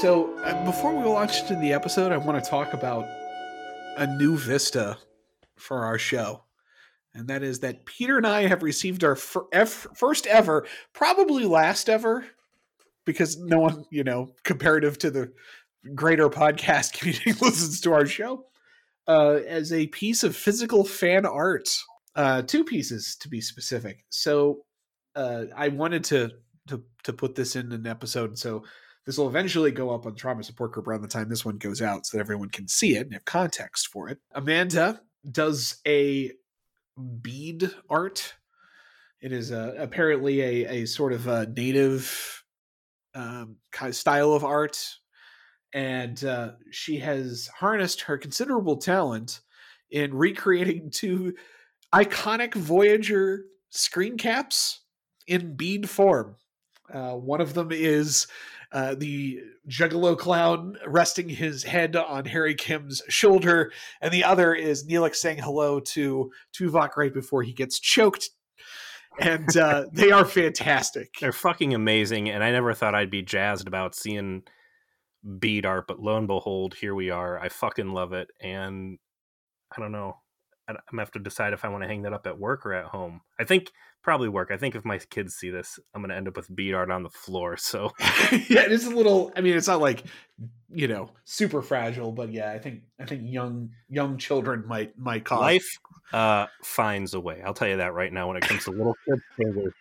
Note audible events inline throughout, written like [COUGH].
So uh, before we launch into the episode, I want to talk about a new vista for our show. And that is that Peter and I have received our fir- first ever, probably last ever, because no one, you know, comparative to the greater podcast [LAUGHS] community [LAUGHS] listens to our show, uh, as a piece of physical fan art. Uh, two pieces to be specific. So uh, I wanted to to to put this in an episode. So this will eventually go up on Trauma Support Group around the time this one goes out, so that everyone can see it and have context for it. Amanda does a bead art. It is a, apparently a, a sort of a native um, kind of style of art, and uh, she has harnessed her considerable talent in recreating two iconic Voyager screen caps in bead form. Uh, one of them is uh, the Juggalo clown resting his head on Harry Kim's shoulder, and the other is Neelix saying hello to Tuvok right before he gets choked. And uh, [LAUGHS] they are fantastic. They're fucking amazing, and I never thought I'd be jazzed about seeing bead art, but lo and behold, here we are. I fucking love it, and I don't know. I'm gonna have to decide if I want to hang that up at work or at home. I think probably work. I think if my kids see this, I'm gonna end up with bead art on the floor. So [LAUGHS] yeah, it is a little. I mean, it's not like you know super fragile, but yeah, I think I think young young children might might cause life uh, finds a way. I'll tell you that right now. When it comes to little [LAUGHS] kids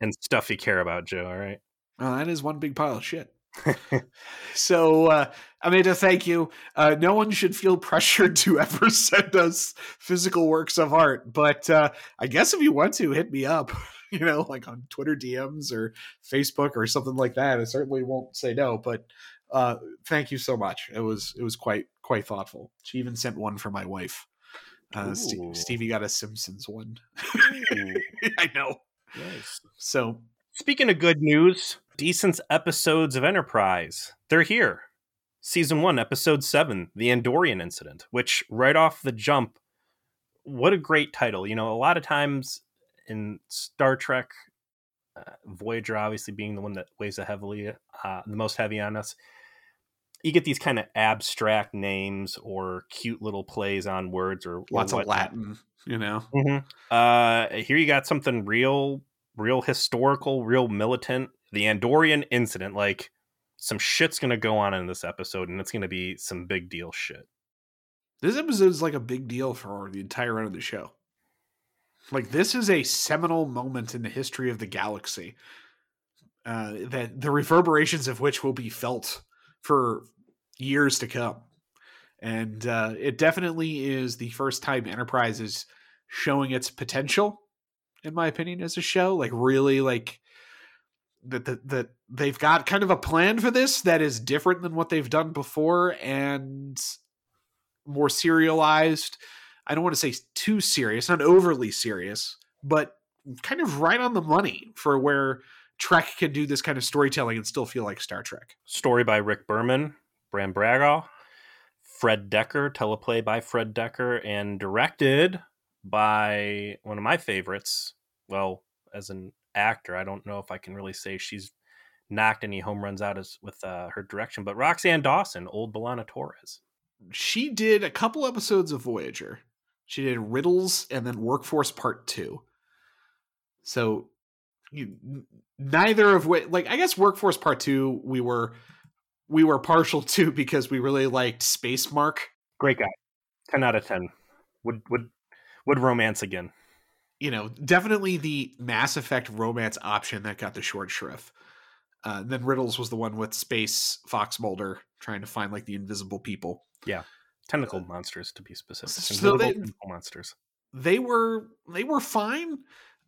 and stuff you care about, Joe. All right. Well, that is one big pile of shit. [LAUGHS] so uh amanda thank you. Uh no one should feel pressured to [LAUGHS] ever send us physical works of art but uh i guess if you want to hit me up [LAUGHS] you know like on twitter dms or facebook or something like that. I certainly won't say no but uh thank you so much. It was it was quite quite thoughtful. She even sent one for my wife. Uh St- stevie got a simpsons one. I know. Nice. so Speaking of good news, decent episodes of Enterprise. They're here. Season 1, Episode 7, The Andorian Incident, which right off the jump, what a great title. You know, a lot of times in Star Trek, uh, Voyager obviously being the one that weighs the heavily, uh, the most heavy on us, you get these kind of abstract names or cute little plays on words or, or lots of latin you know Mhm. Uh, here you got something real, real historical, real militant. The Andorian incident, like some shit's gonna go on in this episode, and it's gonna be some big deal shit. This episode is like a big deal for the entire run of the show. Like this is a seminal moment in the history of the galaxy. Uh, that the reverberations of which will be felt for years to come. And uh, it definitely is the first time Enterprise is showing its potential, in my opinion, as a show. Like really, like that that that they've got kind of a plan for this that is different than what they've done before, and more serialized. I don't want to say too serious, not overly serious, but kind of right on the money for where Trek can do this kind of storytelling and still feel like Star Trek. Story by Rick Berman, Brannon Braga, Fred Dekker, teleplay by Fred Dekker, and directed by one of my favorites. Well, as an actor, I don't know if I can really say she's knocked any home runs out as with uh, her direction, but Roxann Dawson, old B'Elanna Torres. She did a couple episodes of Voyager. She did Riddles and then Workforce Part 2. So you, neither of which like I guess Workforce Part 2 we were we were partial [LAUGHS] to because we really liked Space Mark Great guy, ten out of ten. Would would would romance again. You know, definitely the Mass Effect romance option that got the short shrift. Uh, then Riddles was the one with Space Fox Mulder trying to find like the invisible people. Yeah, tentacle monsters, to be specific. so they- monsters. They were they were fine.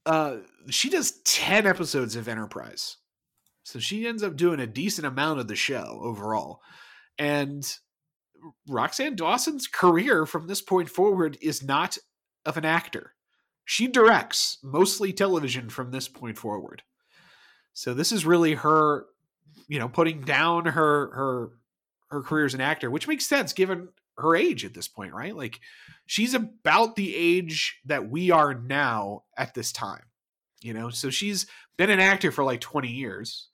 Uh, she does ten episodes of Enterprise, so she ends up doing a decent amount of the show overall. And Roxann Dawson's career from this point forward is not of an actor. She directs mostly television from this point forward. So this is really her you know, putting down her her her career as an actor, which makes sense given her age at this point, right? Like she's about the age that we are now at this time. You know, so she's been an actor for like 20 years.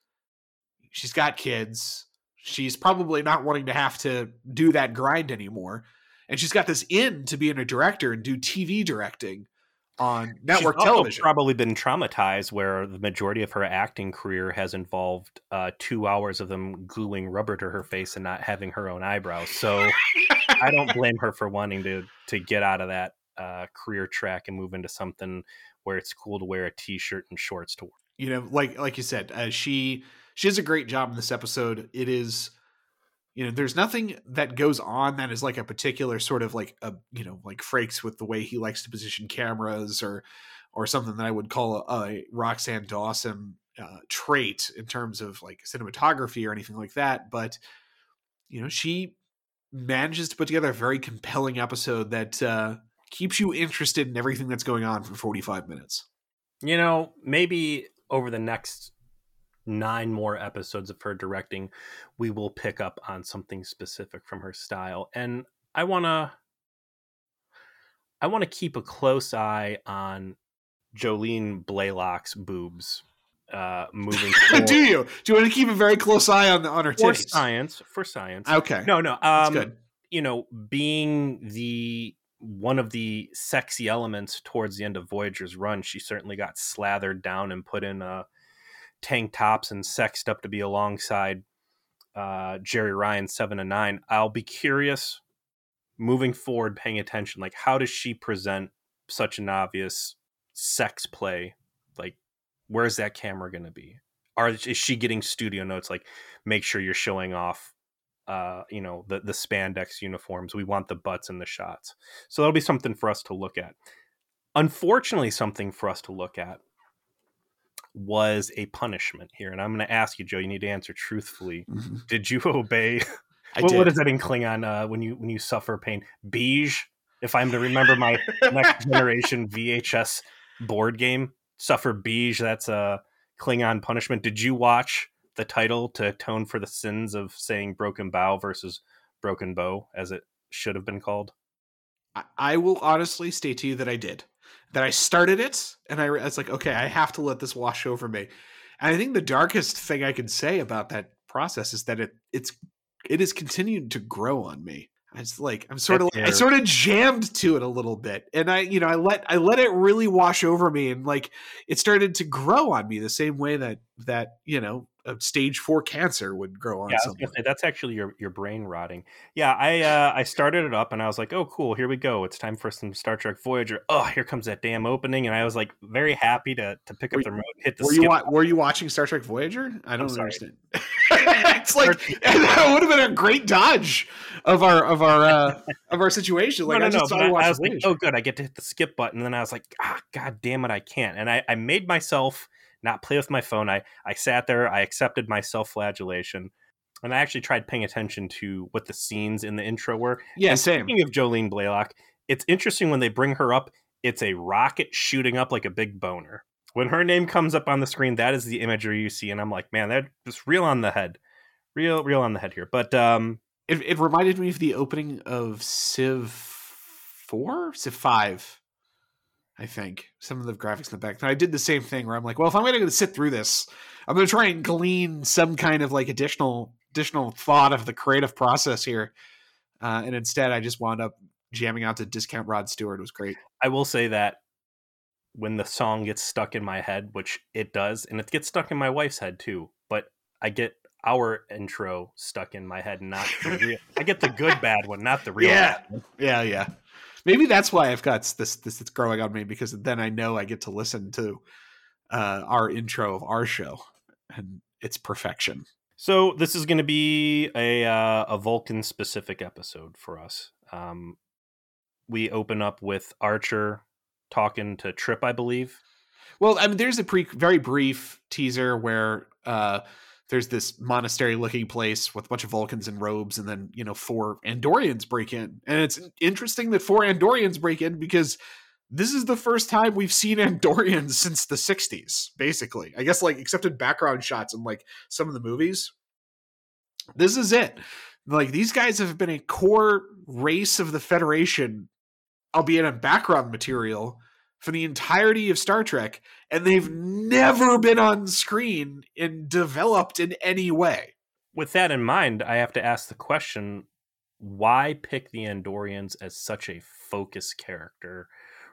She's got kids. She's probably not wanting to have to do that grind anymore. And she's got this in to being a director and do TV directing on network She's television. Probably been traumatized, where the majority of her acting career has involved uh, two hours of them gluing rubber to her face and not having her own eyebrows. So I don't blame her for wanting to to get out of that uh, career track and move into something where it's cool to wear a t-shirt and shorts to work. You know, like like you said, uh, she she does a great job in this episode. It is you know there's nothing that goes on that is like a particular sort of like a you know like Frakes with the way he likes to position cameras or or something that I would call a, a Roxann Dawson uh, trait in terms of like cinematography or anything like that. But you know she manages to put together a very compelling episode that uh, keeps you interested in everything that's going on for 45 minutes. You know, maybe over the next nine more episodes of her directing, we will pick up on something specific from her style. And I want to I want to keep a close eye on Jolene Blalock's boobs uh moving [LAUGHS] do you? Do you want to keep a very close eye on the on her for titties? science for science. Okay. No no that's um good. you know being the one of the sexy elements towards the end of voyager's run she certainly got slathered down and put in uh tank tops and sexed up to be alongside uh, Jeri Ryan seven and nine. I'll be curious moving forward, paying attention. Like, how does she present such an obvious sex play? Like, where's that camera going to be? Are is she getting studio notes? Like, make sure you're showing off. Uh, you know the the spandex uniforms. We want the butts in the shots, so that'll be something for us to look at. Unfortunately, something for us to look at was a punishment here. And I'm going to ask you, Joe. You need to answer truthfully. Mm-hmm. Did you [LAUGHS] obey? What, is that in Klingon? Uh, when you when you suffer pain, beige. If I'm to remember my next [LAUGHS] generation VHS board game, suffer beige. That's a Klingon punishment. Did you watch the title to atone for the sins of saying broken bow versus broken bow, as it should have been called? I, I will honestly state to you that I did. That I started it, and I, I was like, okay, I have to let this wash over me. And I think the darkest thing I can say about that process is that it it's it has continued to grow on me. I just like I'm sort of That I sort of jammed to it a little bit, and I you know I let I let it really wash over me, and like it started to grow on me the same way that that you know a stage four cancer would grow on Yeah, I was someone. gonna say that's actually your your brain rotting. Yeah, I uh, I started it up and I was like, oh cool, here we go. It's time for some Star Trek Voyager. Oh, here comes that damn opening, and I was like very happy to to pick up Were the remote, hit the Were you wa- were you watching Star Trek Voyager? I don't understand. [LAUGHS] it's like [LAUGHS] that would have been a great dodge of our of our uh, of our situation. Like no, no, I just But I, I was like, oh, good. I get to hit the skip button. And then I was like, ah, god damn it, I can't. And I, I made myself not play with my phone. I, I sat there. I accepted my self-flagellation, and I actually tried paying attention to what the scenes in the intro were. yeah, And same. Speaking of Jolene Blalock, it's interesting when they bring her up. It's a rocket shooting up like a big boner. When her name comes up on the screen, that is the imagery you see, and I'm like, man, that just real on the head, real, real on the head here. But um, It, it reminded me of the opening of Civ four, Civ five. I think some of the graphics in the back. And I did the same thing where I'm like, well, if I'm going to sit through this, I'm going to try and glean some kind of like additional additional thought of the creative process here. Uh, and instead, I just wound up jamming out to Discount Rod Stewart. It was great. I will say that when the song gets stuck in my head, which it does, and it gets stuck in my wife's head too, but I get our intro stuck in my head, not the real. I get the good bad one, not the real. [LAUGHS] Yeah. Yeah, yeah. Maybe that's why I've got this this that's growing on me because then I know I get to listen to uh, our intro of our show and it's perfection. So this is going to be a uh, a Vulcan specific episode for us. Um, we open up with Archer talking to Trip, I believe. Well, I mean, there's a pre very brief teaser where uh, there's this monastery looking place with a bunch of Vulcans in robes, and then you know four Andorians break in, and it's interesting that four Andorians break in because this is the first time we've seen [LAUGHS] Andorians since the '60s, basically. I guess like except in background shots and like some of the movies. This is it. Like these guys have been a core race of the Federation, albeit in background material for the entirety of Star Trek, and they've never been on screen and developed in any way. With that in mind, I have to ask the question why pick the Andorians as such a focus character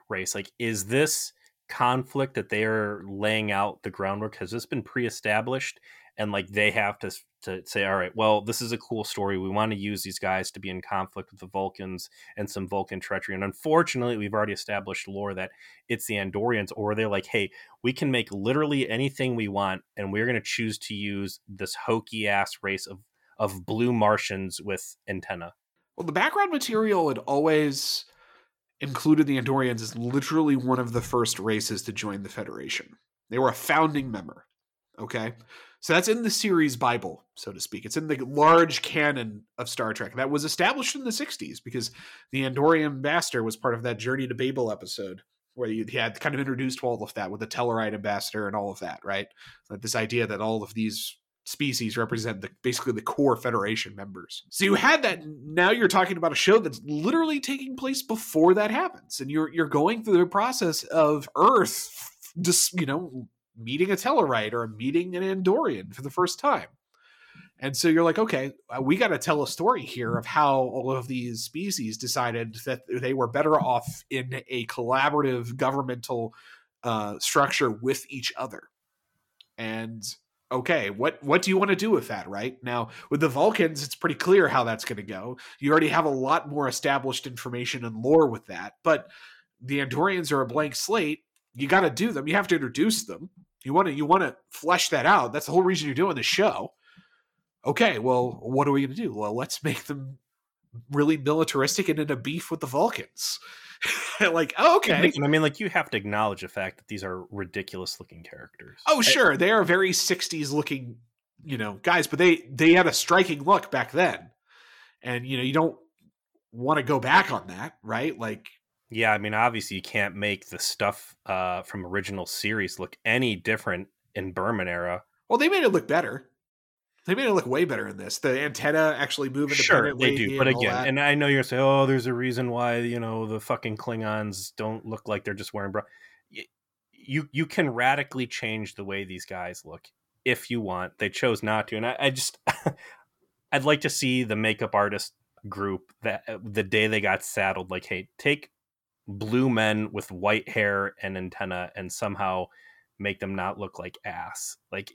race? Like, is this conflict that they are laying out the groundwork? Has this been pre established? And like they have to to say, all right, well, this is a cool story. We want to use these guys to be in conflict with the Vulcans and some Vulcan treachery. And unfortunately, we've already established lore that it's the Andorians, or they're like, hey, we can make literally anything we want, and we're going to choose to use this hokey ass race of of blue Martians with antenna. Well, the background material had always included the Andorians as literally one of the first races to join the Federation. They were a founding member. Okay. So that's in the series Bible, so to speak. It's in the large canon of Star Trek that was established in the 60s because the Andorian ambassador was part of that Journey to Babel episode where you had kind of introduced all of that with the Tellarite ambassador and all of that, right? Like this idea that all of these species represent the, basically the core Federation members. So you had that. Now you're talking about a show that's literally taking place before that happens, and you're you're going through the process of Earth, [LAUGHS] just you know, meeting a Tellarite or meeting an Andorian for the first time. And so you're like, okay, uh, we got to tell a story here of how all of these species decided that they were better off in a collaborative governmental uh, structure with each other. And okay, what what do you want to do with that? Right now, with the Vulcans, it's pretty clear how that's going to go. You already have a lot more established information and lore with that, but the Andorians are a blank slate. You got to do them. You have to introduce them. You want to you want to flesh that out. That's the whole reason you're doing the show. Okay, well, what are we going to do? Well, let's make them really militaristic and in a beef with the Vulcans. [LAUGHS] like, oh, okay. I mean, like you have to acknowledge the fact that these are ridiculous looking characters. Oh, sure, they are very '60s looking, you know, guys, but they they had a striking look back then, and you know, you don't want to go back on that, right? Like, yeah, I mean, obviously you can't make the stuff uh, from original series look any different in Berman era. Well, they made it look better. They made it look way better in this. The antenna actually move independently. Sure, they do. But again, and I know you're saying, "Oh, there's a reason why you know the fucking Klingons don't look like they're just wearing bra." You you can radically change the way these guys look if you want. They chose not to, and I, I just [LAUGHS] I'd like to see the makeup artist group that the day they got saddled, like, hey, take blue men with white hair and antenna and somehow make them not look like ass. Like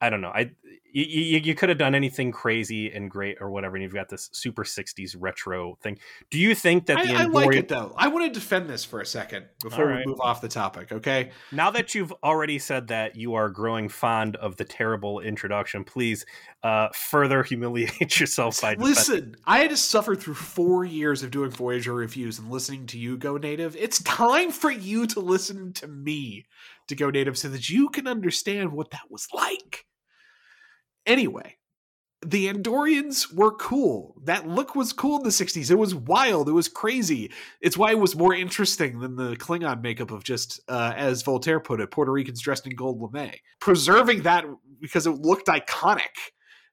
I don't know. I you, you could have done anything crazy and great or whatever, and you've got this super '60s retro thing. Do you think that the I, I like it though? I want to defend this for a second before right. we move off the topic. Okay. Now that you've already said that you are growing fond of the terrible introduction, please uh, further [LAUGHS] humiliate yourself by listen. I had to suffer through four years of doing Voyager reviews and listening to you go native. It's time for you to listen to me to go native so that you can understand what that was like. Anyway, the Andorians were cool. That look was cool in the 60s. It was wild. It was crazy. It's why it was more interesting than the Klingon makeup of just, uh, as Voltaire put it, Puerto Ricans dressed in gold lame. Preserving that because it looked iconic.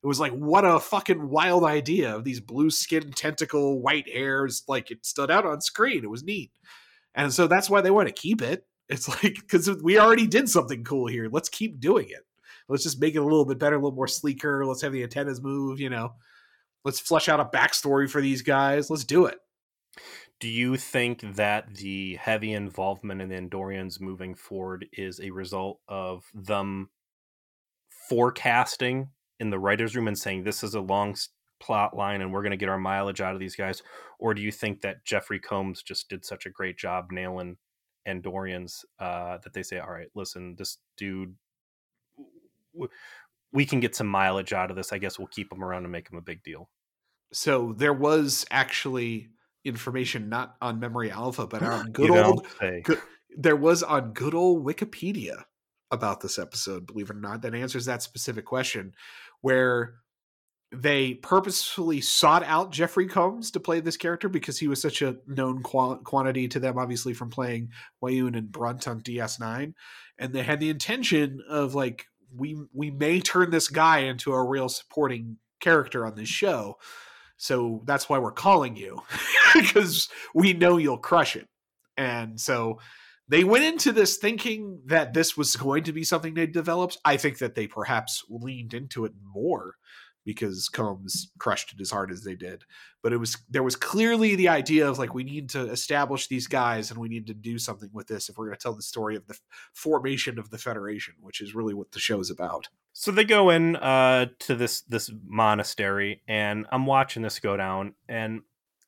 It was like, what a fucking wild idea of these blue skin, tentacle, white hairs. Like it stood out on screen. It was neat. And so that's why they want to keep it. It's like because we already did something cool here. Let's keep doing it. Let's just make it a little bit better, a little more sleeker. Let's have the antennas move. You know, let's flesh out a backstory for these guys. Let's do it. Do you think that the heavy involvement in the Andorians moving forward is a result of them forecasting in the writers' room and saying this is a long plot line and we're going to get our mileage out of these guys? Or do you think that Jeffrey Combs just did such a great job nailing Andorians uh, that they say, all right, listen, this dude, we can get some mileage out of this. I guess we'll keep him around and make him a big deal. So there was actually information not on Memory Alpha, but [LAUGHS] on good old. Good, there was on good old Wikipedia about this episode, believe it or not, that answers that specific question, where they purposefully sought out Jeffrey Combs to play this character because he was such a known qual- quantity to them, obviously from playing Weyoun and Brunt on DS9, and they had the intention of like we we may turn this guy into a real supporting character on this show. So that's why we're calling you [LAUGHS] because we know you'll crush it. And so they went into this thinking that this was going to be something they developed. I think that they perhaps leaned into it more because Combs crushed it as hard as they did. But it was there was clearly the idea of like we need to establish these guys and we need to do something with this if we're going to tell the story of the formation of the Federation, which is really what the show is about. So they go in uh, to this this monastery, and I'm watching this go down, and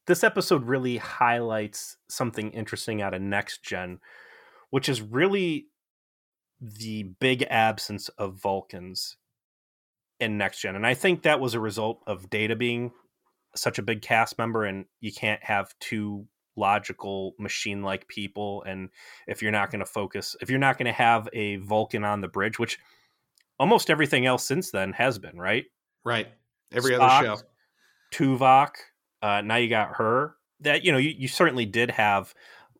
this episode really highlights something interesting out of next gen, which is really the big absence of Vulcans in next gen. And I think that was a result of Data being such a big cast member and you can't have two logical machine like people and if you're not going to focus if you're not going to have a Vulcan on the bridge, which almost everything else since then has been, right? Right. Every Spock, other show. Tuvok, uh, now you got her. That you know, you, you certainly did have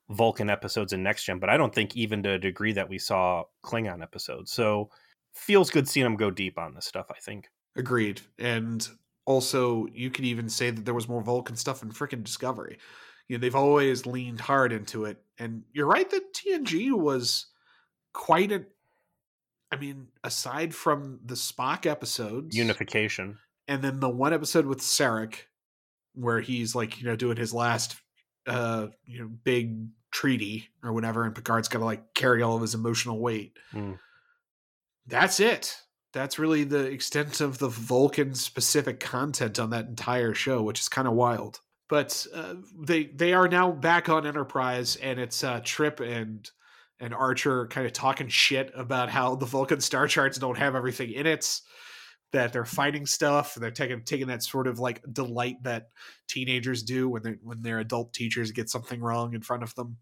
Vulcan episodes in Next Gen, but I don't think even to a degree that we saw Klingon episodes. So feels good seeing him go deep on this stuff. I think. Agreed. And also, you could even say that there was more Vulcan stuff in freaking Discovery. You know, they've always leaned hard into it, and you're right that TNG was quite a. I mean, aside from the Spock episodes, unification, and then the one episode with Sarek, where he's like, you know, doing his last, uh, you know, big treaty or whatever, and Picard's got to like carry all of his emotional weight. Mm. That's it. That's really the extent of the Vulcan specific content on that entire show, which is kind of wild. But uh, they they are now back on Enterprise, and it's uh, Trip and and Archer kind of talking shit about how the Vulcan star charts don't have everything in it that they're fighting stuff and they're taking taking that sort of like delight that teenagers do when they when their adult teachers get something wrong in front of them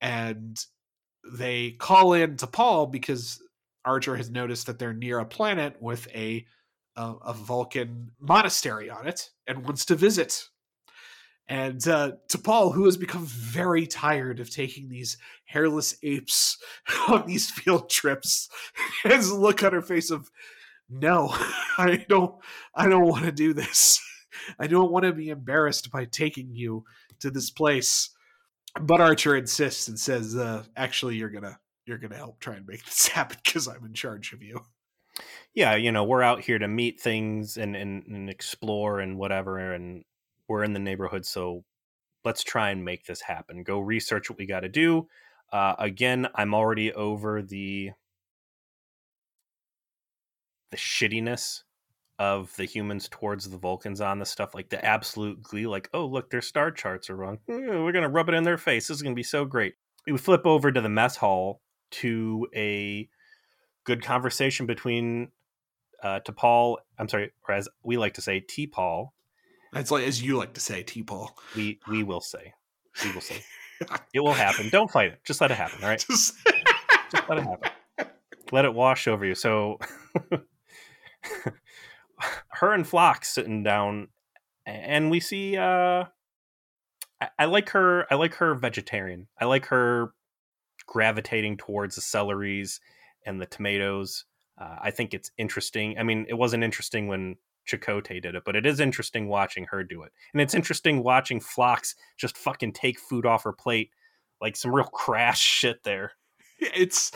and they call in to Paul because Archer has noticed that they're near a planet with a a, a Vulcan monastery on it and wants to visit. And uh, Paul, who has become very tired of taking these hairless apes [LAUGHS] on these field trips, [LAUGHS] has a look on her face of, "No, [LAUGHS] I don't. I don't want to do this. I don't want to be embarrassed by taking you to this place." But Archer insists and says, uh, "Actually, you're gonna you're going to help try and make [LAUGHS] this happen because I'm in charge of you. Yeah, you know, we're out here to meet things and, and, and explore and whatever, and we're in the neighborhood, so let's try and make this happen. Go research what we got to do. Uh, again, I'm already over the the shittiness of the humans towards the Vulcans on the stuff, like the absolute glee, like, oh look, their star charts are wrong. We're gonna rub it in their face. This is gonna be so great. We flip over to the mess hall to a good conversation between uh, to Paul. I'm sorry, or as we like to say, T Paul. That's like as you like to say, T Paul. We we will say, we will say, [LAUGHS] it will happen. Don't fight it. Just let it happen. All right. Just, Just let it happen. [LAUGHS] Let it wash over you. So, [LAUGHS] her and Phlox sitting down, and we see. uh I, I like her. I like her vegetarian. I like her gravitating towards the celeries and the tomatoes. Uh, I think it's interesting. I mean, it wasn't interesting when Chakotay did it, but it is interesting watching her do it. And it's interesting watching Phlox just fucking take food off her plate, like some real crash [LAUGHS] shit there. It's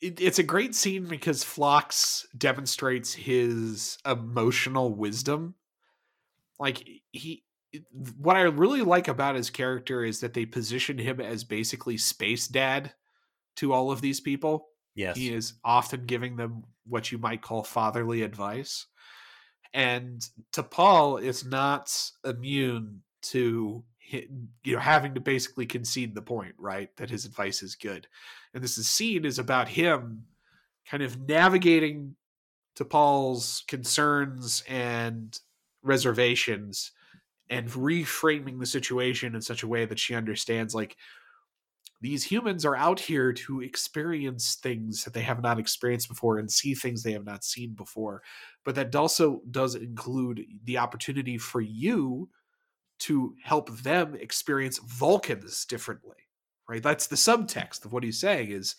it, it's a great scene because Phlox demonstrates his emotional wisdom. Like he what I really like about his character is that they position him as basically space dad to all of these people. Yes. He is often giving them what you might call fatherly advice. And to Paul is not immune to you know having to basically concede the point, right? That his advice is good. And this scene is about him kind of navigating to Paul's concerns and reservations and reframing the situation in such a way that she understands like these humans are out here to experience things that they have not experienced before and see things they have not seen before but that also does include the opportunity for you to help them experience vulcans differently right that's the subtext of what he's saying is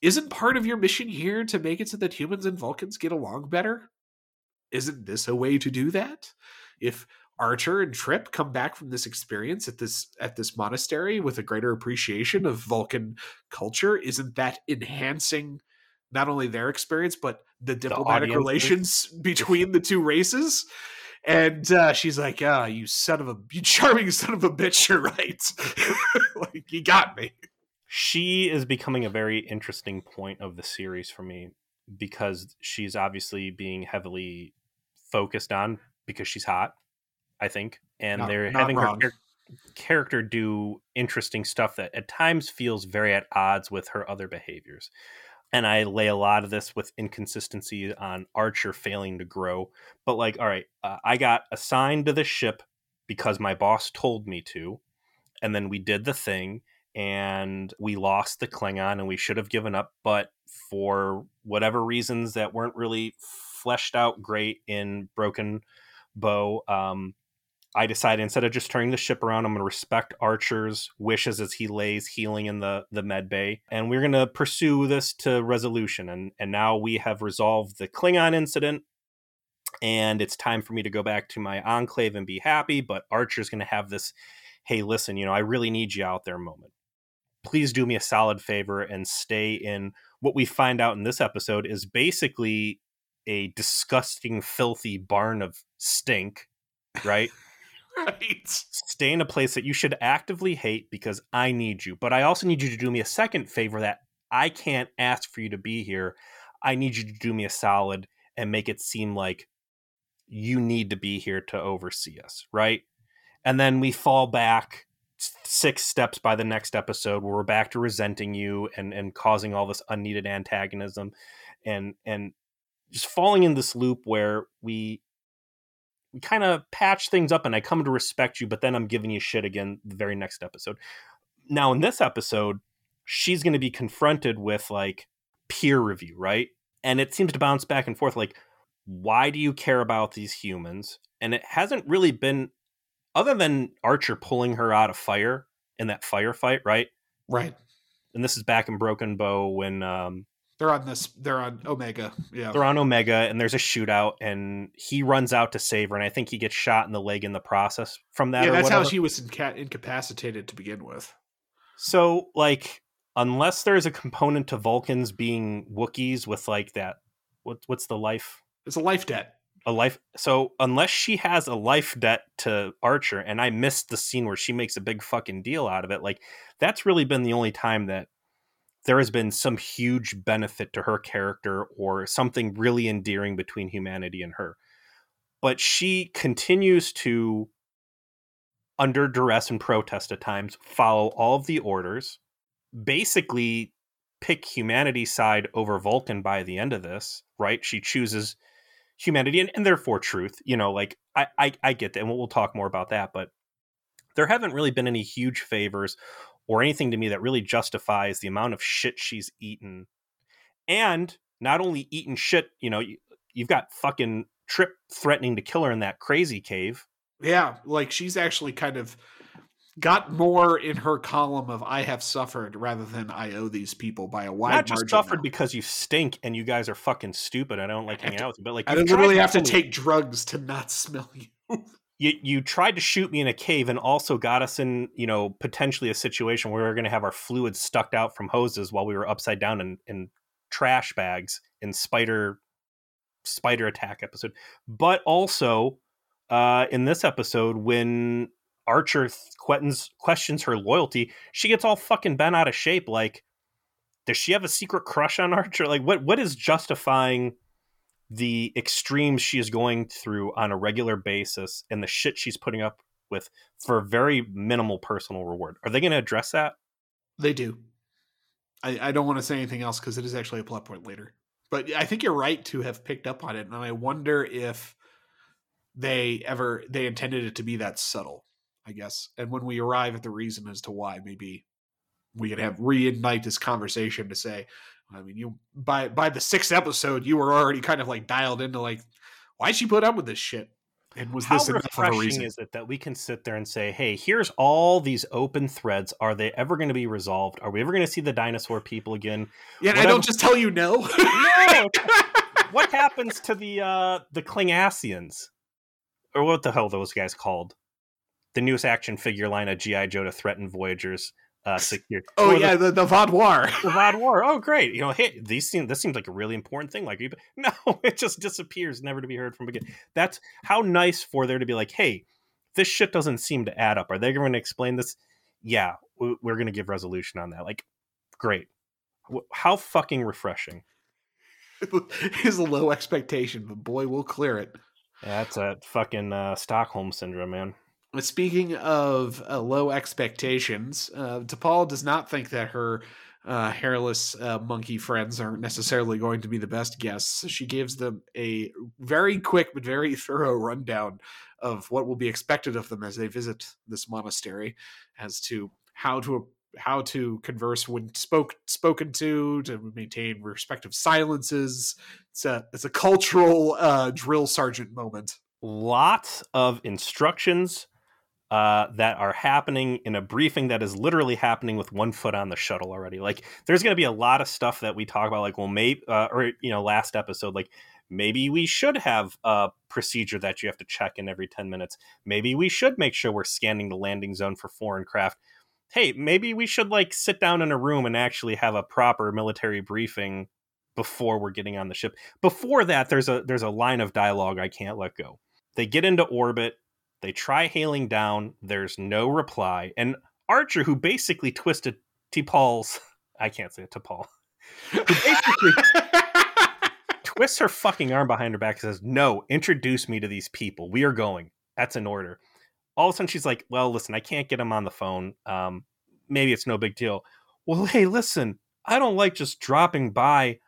isn't part of your mission here to make it so that humans and vulcans get along better isn't this a way to do that? If Archer and Trip come back from this experience at this at this monastery with a greater appreciation of Vulcan culture, isn't that enhancing not only their experience but the diplomatic audience's. relations [LAUGHS] [LAUGHS] between the two races? And uh, she's like, "Ah, you son of a, [LAUGHS] you charming son of a bitch, you're right. like you got me." she is becoming a very interesting point of the series for me because she's obviously being heavily focused on because she's hot, I think, and Not- they're not having her wrong. char- character do interesting stuff that at times feels very at odds with her other behaviors. And I lay a lot of this with inconsistency on Archer failing to grow. But like, all right, uh, I got assigned to this ship because my boss told me to, and then we did the thing, and we lost the Klingon, and we should have given up. But for whatever reasons that weren't really fleshed out great in Broken Bow, um, I decided instead of just turning the ship around, I'm going to respect Archer's wishes as he lays healing in the the med bay, and we're going to pursue this to resolution. And and now we have resolved the Klingon incident, and it's time for me to go back to my enclave and be happy. But Archer's going to have this, hey, listen, you know, I really need you out there moment. Please do me a solid favor and stay in what we find out in this episode is basically a disgusting, filthy barn of stink, right? [LAUGHS] [LAUGHS] Right. stay in a place that you should actively hate because I need you. But I also need you to do me a second favor that I can't ask for you to be here. I need you to do me a solid and make it seem like you need to be here to oversee us, right? And then we fall back six steps by the next episode where we're back to resenting you and and causing all this unneeded antagonism and and just falling in this loop where we we kind of patch things up and I come to respect you, but then I'm giving you shit again the very next episode. Now, in this episode, she's going to be confronted with like peer review, right? And it seems to bounce back and forth like, why do you care about these humans? And it hasn't really been, other than Archer pulling her out of fire in that firefight, right? Right. And this is back in Broken Bow when um, They're on this. They're on Omega. Yeah. they're on Omega and there's a shootout and he runs out to save her and I think he gets shot in the leg in the process from that. yeah, that's how she was inca- incapacitated to begin with. So, like, unless there's a component to Vulcans being Wookiees with like that, what what's the life? It's a life debt. A life. So, unless she has a life debt to Archer, and I missed the scene where she makes a big fucking deal out of it, like that's really been the only time that there has been some huge benefit to her character or something really endearing between humanity and her. But she continues to, under duress and protest at times, follow all of the orders, basically pick humanity's side over Vulcan by the end of this, right? She chooses humanity and, and therefore truth. You know, like I, I, I get that, and we'll, we'll talk more about that, but there haven't really been any huge favors or anything to me that really justifies the amount of shit she's eaten. And not only eaten shit, you know, you, you've got fucking Trip threatening to kill her in that crazy cave. Yeah, like she's actually kind of got more in her column of "I have suffered" rather than "I owe these people" by a wide Not just margin. suffered now. because you stink and you guys are fucking stupid. I don't like I hanging to- out with you, but like I literally have to take drugs to not [LAUGHS] smell you. You you tried to shoot me in a cave and also got us in you know potentially a situation where we were going to have our fluids stuck out from hoses while we were upside down in, in trash bags in spider spider attack episode. But also uh in this episode when archer questions questions her loyalty she gets all fucking bent out of shape like does she have a secret crush on archer? Like what what is justifying the extremes she is going through on a regular basis and the shit she's putting up with for very minimal personal reward. Are they going to address that? They do. I, I don't want to say anything else because it is actually a plot point later. But I think you're right to have picked up on it, and I wonder if they ever they intended it to be that subtle. I guess, and when we arrive at the reason as to why, maybe we could have reignite this conversation to say, I mean, you by by the sixth episode, you were already kind of like dialed into like, why'd she put up with this shit? And was How this enough of a reason? is it that we can sit there and say, hey, here's all these open threads. Are they ever going to be resolved? Are we ever going to see the dinosaur people again? yeah, I don't just tell you no. No. [LAUGHS] what happens to the uh the Klingassians? Or what the hell are those guys called? The newest action figure line of GI Joe to threaten Voyagers. Uh, secure. Oh Or yeah, the the Vaadwaur. [LAUGHS] the war. Oh, great! You know, hey, these seem this seems like a really important thing. Like, [LAUGHS] no, it just disappears, never to be heard from again. That's how nice for there to be like, hey, this shit doesn't seem to add up. Are they going to explain this? Yeah, we- we're going to give resolution on that. Like, great. How fucking refreshing. [LAUGHS] is a low expectation, but boy, we'll clear it. That's a fucking uh, Stockholm syndrome, man. Speaking of uh, low expectations, uh, T'Pol does not think that her uh, hairless uh, monkey friends are necessarily going to be the best guests. She gives them a very quick but very [LAUGHS] thorough rundown of what will be expected of them as they visit this monastery, as to how to how to converse when spoke spoken to, to maintain respective silences. It's a it's a cultural uh, drill sergeant moment. lots of instructions uh, that are happening in a briefing that is literally happening with one foot on the shuttle already. Like, there's going to be a lot of stuff that we talk about, like, well, maybe, uh, or, you know, last episode, like, maybe we should have a procedure that you have to check in every 10 minutes. Maybe we should make sure we're scanning the landing zone for foreign craft. Hey, maybe we should, like, sit down in a room and actually have a proper military briefing before we're getting on the ship. Before that, there's a there's a line of dialogue I can't let go. They get into orbit, they try hailing down, there's no reply, and Archer, who basically twisted T'Pol's [LAUGHS] I can't say it T'Pol, [LAUGHS] who basically twists her fucking arm behind her back and says, No, introduce me to these people. We are going. That's an order. All of a sudden she's like, Well, listen, I can't get him on the phone. Um, maybe it's no big deal. Well, hey, listen, I don't like just dropping by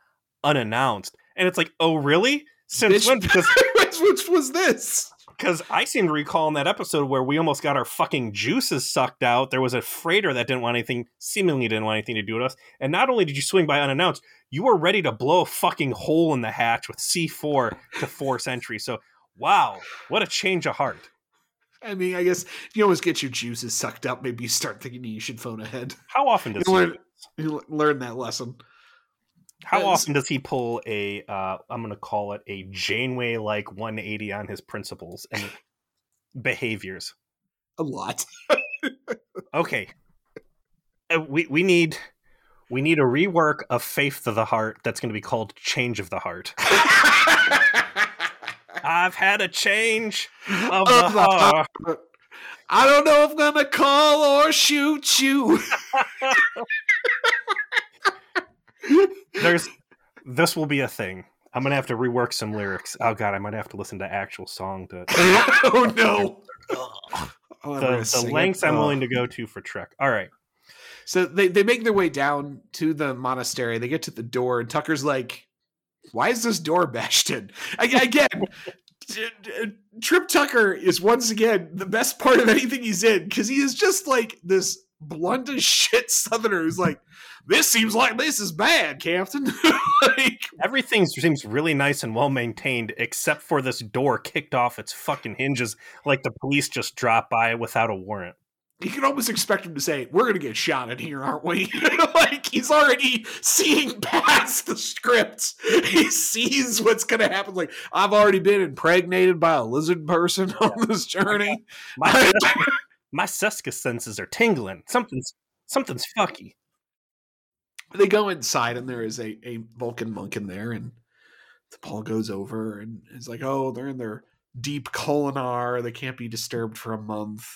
unannounced. And it's like, oh, really? Since Bitch. when? [LAUGHS] Because which was this? Because I seem to recall in that episode where we almost got our fucking juices sucked out. There was a freighter that didn't want anything, seemingly didn't want anything to do with us. And not only did you swing by unannounced, you were ready to blow a fucking hole in the hatch with C4 to force entry. So, wow, what a change of heart. I mean, I guess if you always get your juices sucked up, maybe you start thinking you should phone ahead. How often does You learn- You learn that lesson. How often does he pull a? Uh, I'm going to call it a Janeway like 180 on his principles and behaviors. A lot. [LAUGHS] Okay, Uh, we we need we need a rework of Faith of the Heart that's going to be called Change of the Heart. I've had a change of Of the [LAUGHS] heart. I don't know if I'm gonna call or shoot you. [LAUGHS] There's this will be a thing. I'm gonna have to rework some lyrics. Oh god, I might have to listen to actual song to [LAUGHS] oh no. Oh, the, gonna the sing it. lengths I'm Oh. willing to go to for Trek. All right. So they, they make their way down to the monastery. They get to the door, and Tucker's like, Why is this door bashed in? Again, t- t- Trip Tucker is once again the best part of anything he's in because he is just like this blunt as [LAUGHS] shit southerner who's like, This seems like this is bad, Captain. [LAUGHS] like, Everything seems really nice and well maintained, except for this door kicked off its fucking hinges like the police just dropped by without a warrant. you can almost expect him to say, We're going to get shot in here, aren't we? [LAUGHS] like, he's already seeing past the script. He sees what's going to happen. Like, I've already been impregnated by a lizard person on this journey. My my Seska senses are tingling. Something's something's fucky. they go inside, and there is a, a Vulcan monk in there, and Paul goes over and is like, Oh, they're in their deep Kolinahr. They can't be disturbed for a month.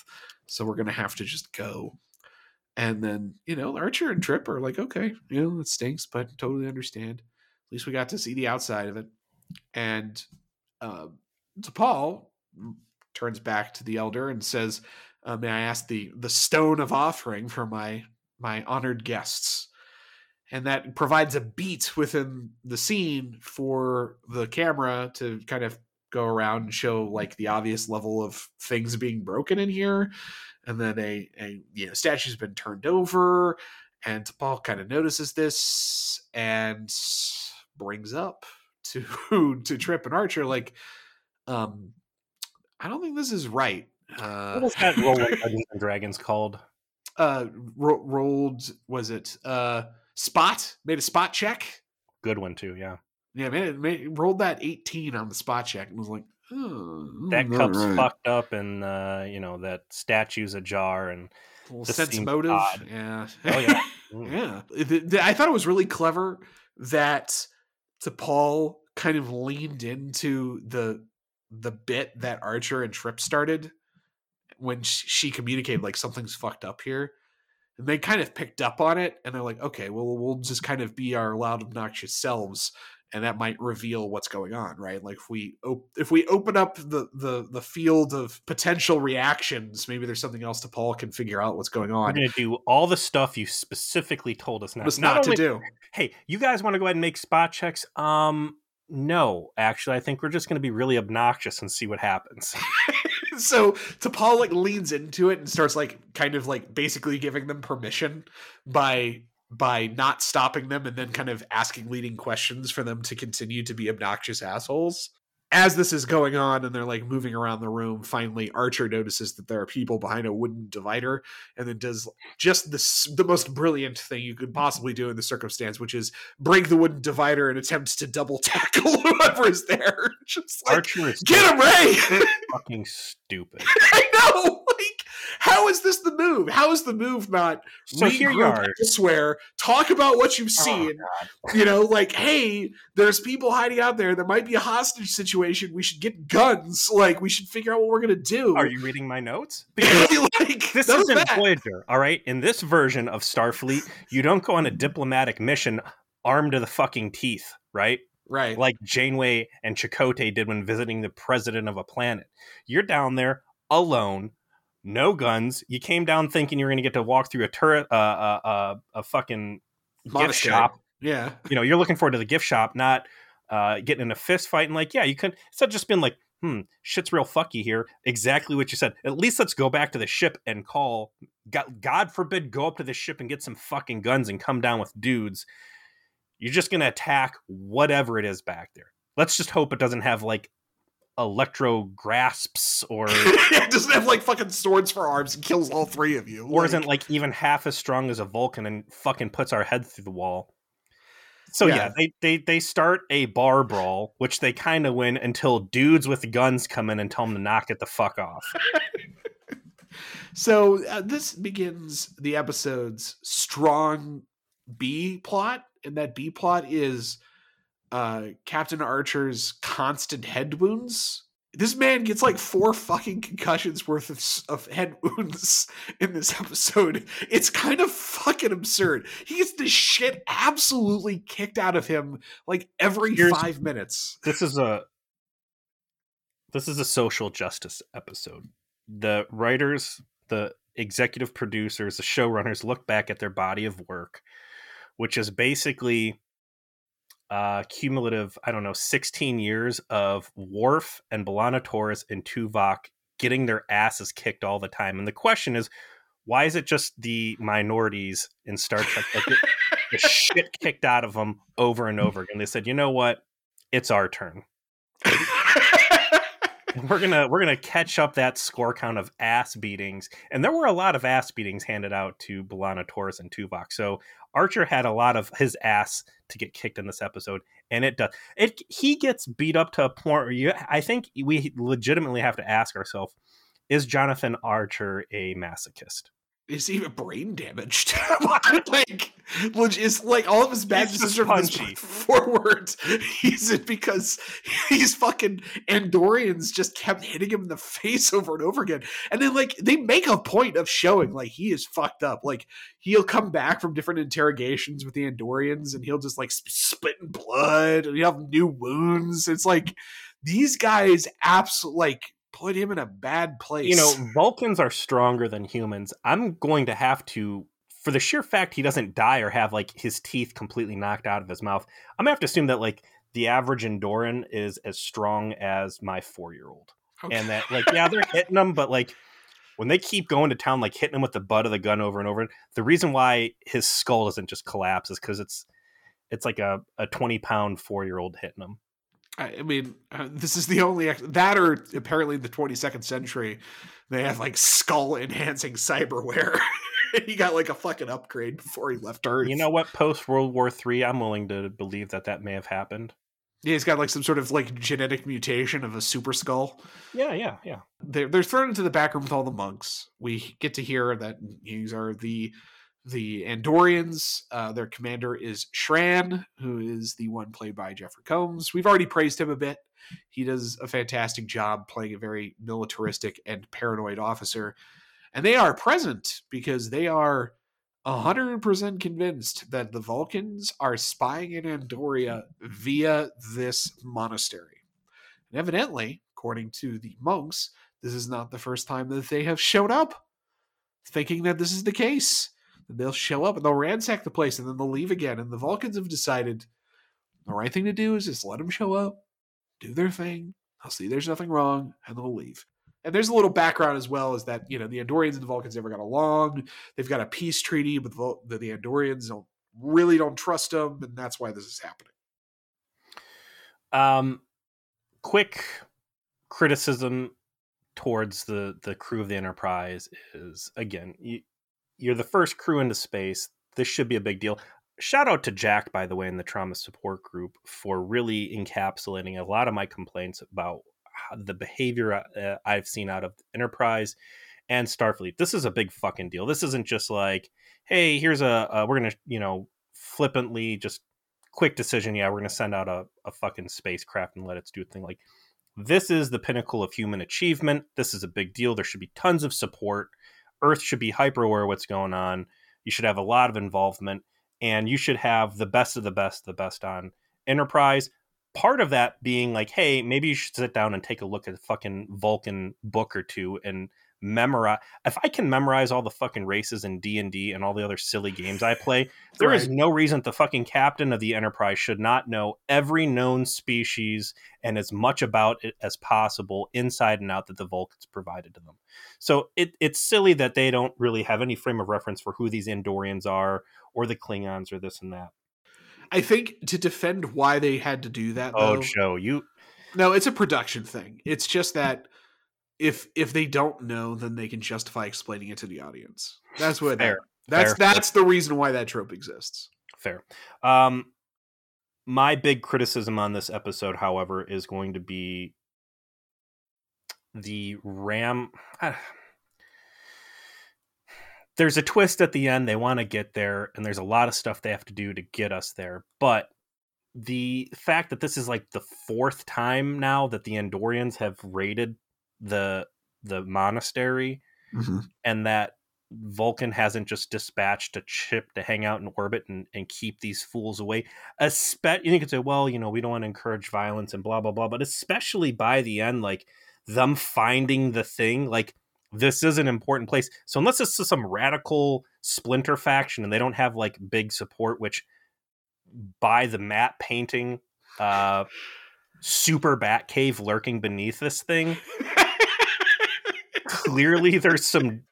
So we're to have to just go. And then, you know, Archer and Trip are like, okay, you know, it stinks, but totally understand. At least we got to see the outside of it. And uh, to Paul turns back to the elder and says, uh, "May I ask the the stone of offering for my my honored guests?" And that provides a beat within the scene for the camera to kind of go around and show like the obvious level of things being broken in here and then a, a you know statue's been turned over and T'Pol kind of notices this and brings up to [LAUGHS] to trip and archer like um i don't think this is right uh What was that roll of Dungeons and Dragons called? uh ro- rolled was it uh spot made a spot check Good one too, yeah. Yeah, man, it, it rolled that 18 on the spot check and was like, oh, that not cup's right. fucked up, and uh, you know that statue's ajar, and sense motive. odd. Yeah. oh yeah, [LAUGHS] Mm. yeah. The- the- I thought it was really clever that T'Pol kind of leaned into the the bit that Archer and Trip started when she communicated like something's fucked up here. And they kind of picked up on it and they're like, okay, well, we'll just kind of be our loud, obnoxious selves and that might reveal what's going on, right? Like if we op- if we open up the the the field of potential reactions, maybe there's something else T'Pol can figure out what's going on. We're gonna do all the stuff you specifically told us not. Was not, only- to do. Hey, you guys want to go ahead and make spot checks? Um, no, actually, I think we're just gonna be really obnoxious and see what happens. [LAUGHS] [LAUGHS] so T'Pol like leans into it and starts like kind of like basically giving them permission by by not stopping them and then kind of asking leading questions for them to continue to be obnoxious assholes. As this is going on and they're like moving around the room, finally Archer notices that there are people behind a wooden divider and then does just the the most brilliant thing you could possibly do in the circumstance, which is break the wooden divider and attempt to double tackle [LAUGHS] whoever is there. [LAUGHS] Just like Archer is get him, Ray. fucking stupid. [LAUGHS] I know. How is this the move? How is the move not So here you are. elsewhere, talk about what you've Oh, seen? you know, like, hey, there's people hiding out there. There might be a hostage situation. We should get guns. Like, we should figure out what we're gonna do. Are you reading my notes? [LAUGHS] like This isn't that. Voyager, all right? In this version of Starfleet, you don't go on a diplomatic mission armed to the fucking teeth, right? right? Like Janeway and Chakotay did when visiting the president of a planet. You're down there alone, no guns. You came down thinking you're going to get to walk through a turret, uh, uh, uh, a fucking gift Monastery. shop. Yeah. You know, you're looking forward to the gift shop, not uh, getting in a fist fight. And like, yeah, you could. It's not just been like, hmm, shit's real fucky here. Exactly what you said. At least let's go back to the ship and call. God, God forbid, go up to the ship and get some fucking guns and come down with dudes. You're just gonna attack whatever it is back there. Let's just hope it doesn't have like electro grasps or [LAUGHS] it doesn't have like fucking swords for arms and kills all three of you. or isn't like even half as strong as a Vulcan and fucking puts our head through the wall. So yeah, Yeah. they, they they start a bar brawl, which they kind of win until dudes with guns come in and tell them to knock it the fuck off. [LAUGHS] So uh, this begins the episode's strong B plot, and that B plot is uh, Captain Archer's constant head wounds. This man gets like four fucking concussions worth of, of head [LAUGHS] wounds in this episode. It's kind of fucking absurd. He gets the shit absolutely kicked out of him like every Here's- five minutes. This is a this is a social justice episode. The writers, the executive producers, the showrunners look back at their body of work, which is basically uh cumulative, I don't know, 16 years of Worf and B'Elanna Torres and Tuvok getting their asses kicked all the time. And the question is, why is it just the minorities in Star Trek that get the shit [LAUGHS] kicked out of them over and over again? They said, you know what? It's our turn. [LAUGHS] We're gonna we're gonna catch up that score count of ass beatings, and there were a lot of ass beatings handed out to B'Elanna Torres and Tuvok. So Archer had a lot of his ass to get kicked in this episode, and it does. It he gets beat up to a point where you. I think we legitimately have to ask ourselves: Is Jonathan Archer a masochist? Is he even brain damaged? [LAUGHS] like, is like all of his bad He's decisions punchy. [LAUGHS] forward. Is it because these fucking Andorians just kept hitting him in the face [LAUGHS] over and over again? And then like they make a point of showing like he is fucked up. Like he'll come back from different interrogations with the Andorians and he'll just like sp- spit in blood and he'll have new wounds. It's like these guys absolutely like put him in a bad place. you know vulcans are stronger than humans i'm going to have to for the sheer fact he doesn't die or have like his teeth completely knocked out of his mouth i'm gonna have to assume that like the average Andorian is as strong as my four year old Okay. and that like yeah they're hitting him but like when they keep going to town like hitting him with the butt of the gun over and over the reason why his skull doesn't just collapse is because it's it's like a, a 20 pound four year old hitting him I mean, uh, this is the only ex- that, or apparently in the 22nd century, they have like skull enhancing cyberware. [LAUGHS] he got like a fucking upgrade before he left Earth. you know what post world war three i'm willing to believe that that may have happened Yeah, he's got like some sort of like genetic mutation of a super skull. Yeah, yeah, yeah. They're they're thrown into the back room with all the monks. We get to hear that these are the the Andorians. Uh, their commander is Shran, who is the one played by Jeffrey Combs. We've already praised him a bit. He does a fantastic job playing a very militaristic and paranoid officer. And they are present because they are 100% convinced that the Vulcans are spying in Andoria via this monastery. And evidently, according to the monks, this is not the first time that they have showed up thinking that this is the case. They'll show up and they'll ransack the place and then they'll leave again. And the Vulcans have decided the right thing to do is just let them show up, do their thing. They'll see there's nothing wrong and they'll leave. And there's a little background as well is that, you know, the Andorians and the Vulcans never got along. They've got a peace treaty, but the, the Andorians don't really don't trust them. And that's why this is happening. Um, quick criticism towards the the crew of the Enterprise is again, you, you're the first crew into space. This should be a big deal. Shout out to Jack, by the way, in the trauma support group for really encapsulating a lot of my complaints about the behavior uh, I've seen out of Enterprise and Starfleet. This is a big fucking deal. This isn't just like, hey, here's a, a we're gonna you know flippantly just quick decision. Yeah, we're gonna send out a, a fucking spacecraft and let it do a thing. Like this is the pinnacle of human achievement. This is a big deal. There should be tons of support. Earth should be hyper aware what's going on. You should have a lot of involvement, and you should have the best of the best, the best on Enterprise. Part of that being like, hey, maybe you should sit down and take a look at a fucking Vulcan book or two and memorize if i can memorize all the fucking races in d&d and all the other silly games i play [LAUGHS] there right. is no reason the fucking captain of the enterprise should not know every known species and as much about it as possible inside and out that the vulcans provided to them. So it, it's silly that they don't really have any frame of reference for who these andorians are or the klingons or this and that. I think to defend why they had to do that oh though, joe you no it's a production thing. It's just that if if they don't know, then they can justify explaining it to the audience. That's what Fair. that's Fair. that's the reason why that trope exists. Fair. Um my big criticism on this episode, however, is going to be the ram uh, [SIGHS] there's a twist at the end they want to get there and there's a lot of stuff they have to do to get us there but the fact that this is like the fourth time now that the Andorians have raided the the monastery mm-hmm. and that Vulcan hasn't just dispatched a chip to hang out in orbit and, and keep these fools away. Especially, you could say, well, you know, we don't want to encourage violence and blah blah blah, but especially by the end, like them finding the thing, like this is an important place. So unless it's some radical splinter faction and they don't have like big support, which by the map painting, uh, super bat cave lurking beneath this thing. [LAUGHS] clearly there's some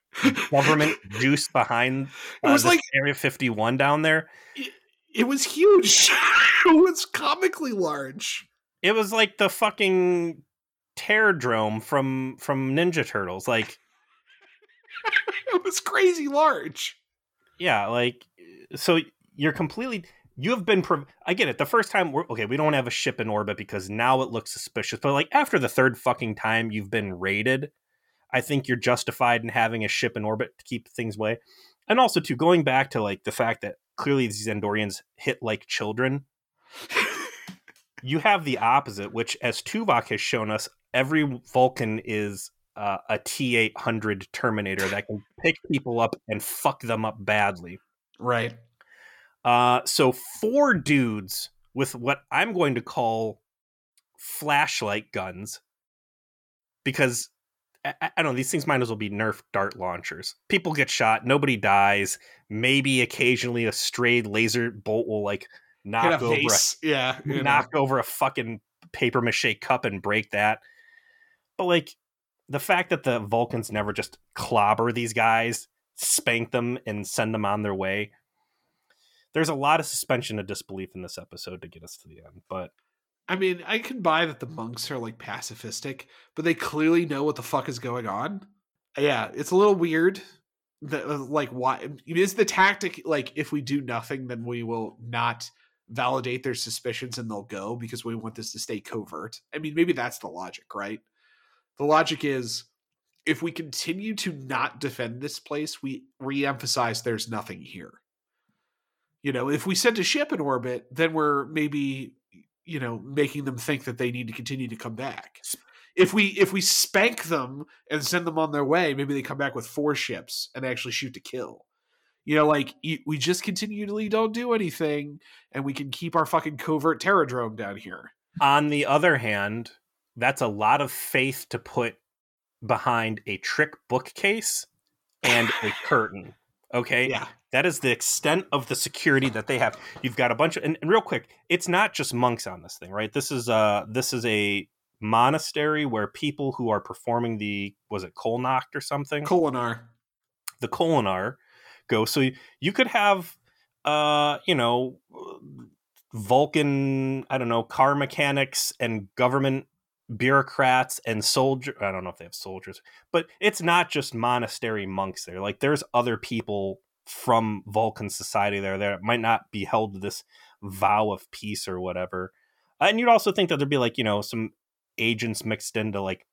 government juice behind uh, it was like area 51 down there. It, it was huge. [LAUGHS] It was comically large. It was like the fucking Terrordrome from from ninja turtles like [LAUGHS] it was crazy large. Yeah like so you're completely you have been prov- i get it the first time we're okay we don't have a ship in orbit because now it looks suspicious but like after the third fucking time you've been raided I think you're justified in having a ship in orbit to keep things away. And also, to going back to like the fact that clearly these Andorians hit like children. you have the opposite, which, as Tuvok has shown us, every Vulcan is uh, a T eight hundred Terminator that can pick people up and fuck them up badly. Right. Uh, so four dudes with what I'm going to call flashlight guns, because I, I don't know. These things might as well be Nerf dart launchers. People get shot, nobody dies. Maybe occasionally a strayed laser bolt will like knock over, a, yeah, knock know. over a fucking paper mache cup and break that. But like the fact that the Vulcans never just clobber these guys, spank them, and send them on their way. There's a lot of suspension of disbelief in this episode to get us to the end, but I mean, I can buy that the monks are like pacifistic, but they clearly know what the fuck is going on. Yeah, it's a little weird. That uh, like why is the tactic like if we do nothing, then we will not validate their suspicions and they'll go because we want this to stay covert. I mean, maybe that's the logic, right? The logic is if we continue to not defend this place, we re-emphasize there's nothing here. You know, if we send a ship in orbit, then we're maybe you know making them think that they need to continue to come back. If we if we spank them and send them on their way maybe they come back with four ships and actually shoot to kill. You know like we just continually don't do anything and we can keep our fucking covert terradrome down here. On the other hand that's a lot of faith to put behind a trick bookcase and a [LAUGHS] curtain okay? Yeah that is the extent of the security that they have. You've got a bunch of and, and real quick, it's not just monks on this thing, right? This is uh this is a monastery where people who are performing the was it Kolnacht or something? Kolinahr. The Kolinahr go. So you, you could have uh, you know, Vulcan, I don't know, car mechanics and government bureaucrats and soldier I don't know if they have soldiers, but it's not just monastery monks there. Like there's other people from Vulcan society there that might not be held to this vow of peace or whatever. And you'd also think that there'd be like, you know, some agents mixed in to like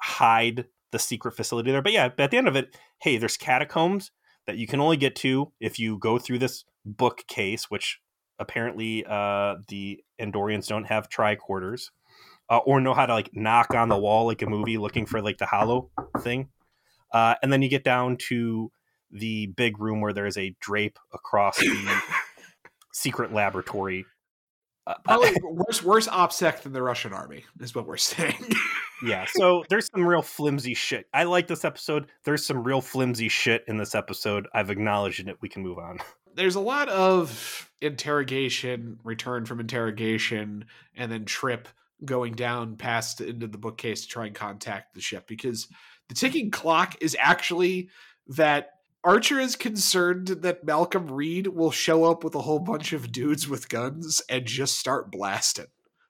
hide the secret facility there. But yeah, at the end of it, hey, there's catacombs that you can only get to if you go through this bookcase, which apparently uh, the Andorians don't have tricorders. Uh, or know how to like knock on the wall like a movie looking for like the hollow thing. Uh, and then you get down to the big room where there is a drape across the secret laboratory. Uh, [LAUGHS] Probably worse, worse OPSEC than the Russian army is what we're saying. [LAUGHS] yeah, so there's some real flimsy shit. I like this episode. There's some real flimsy shit in this episode. I've acknowledged it. We can move on. [LAUGHS] There's a lot of interrogation, return from interrogation, and then Trip going down past into the bookcase to try and contact the ship because the ticking clock is actually that Archer is concerned that Malcolm Reed will show up with a whole bunch of dudes with guns and just start blasting,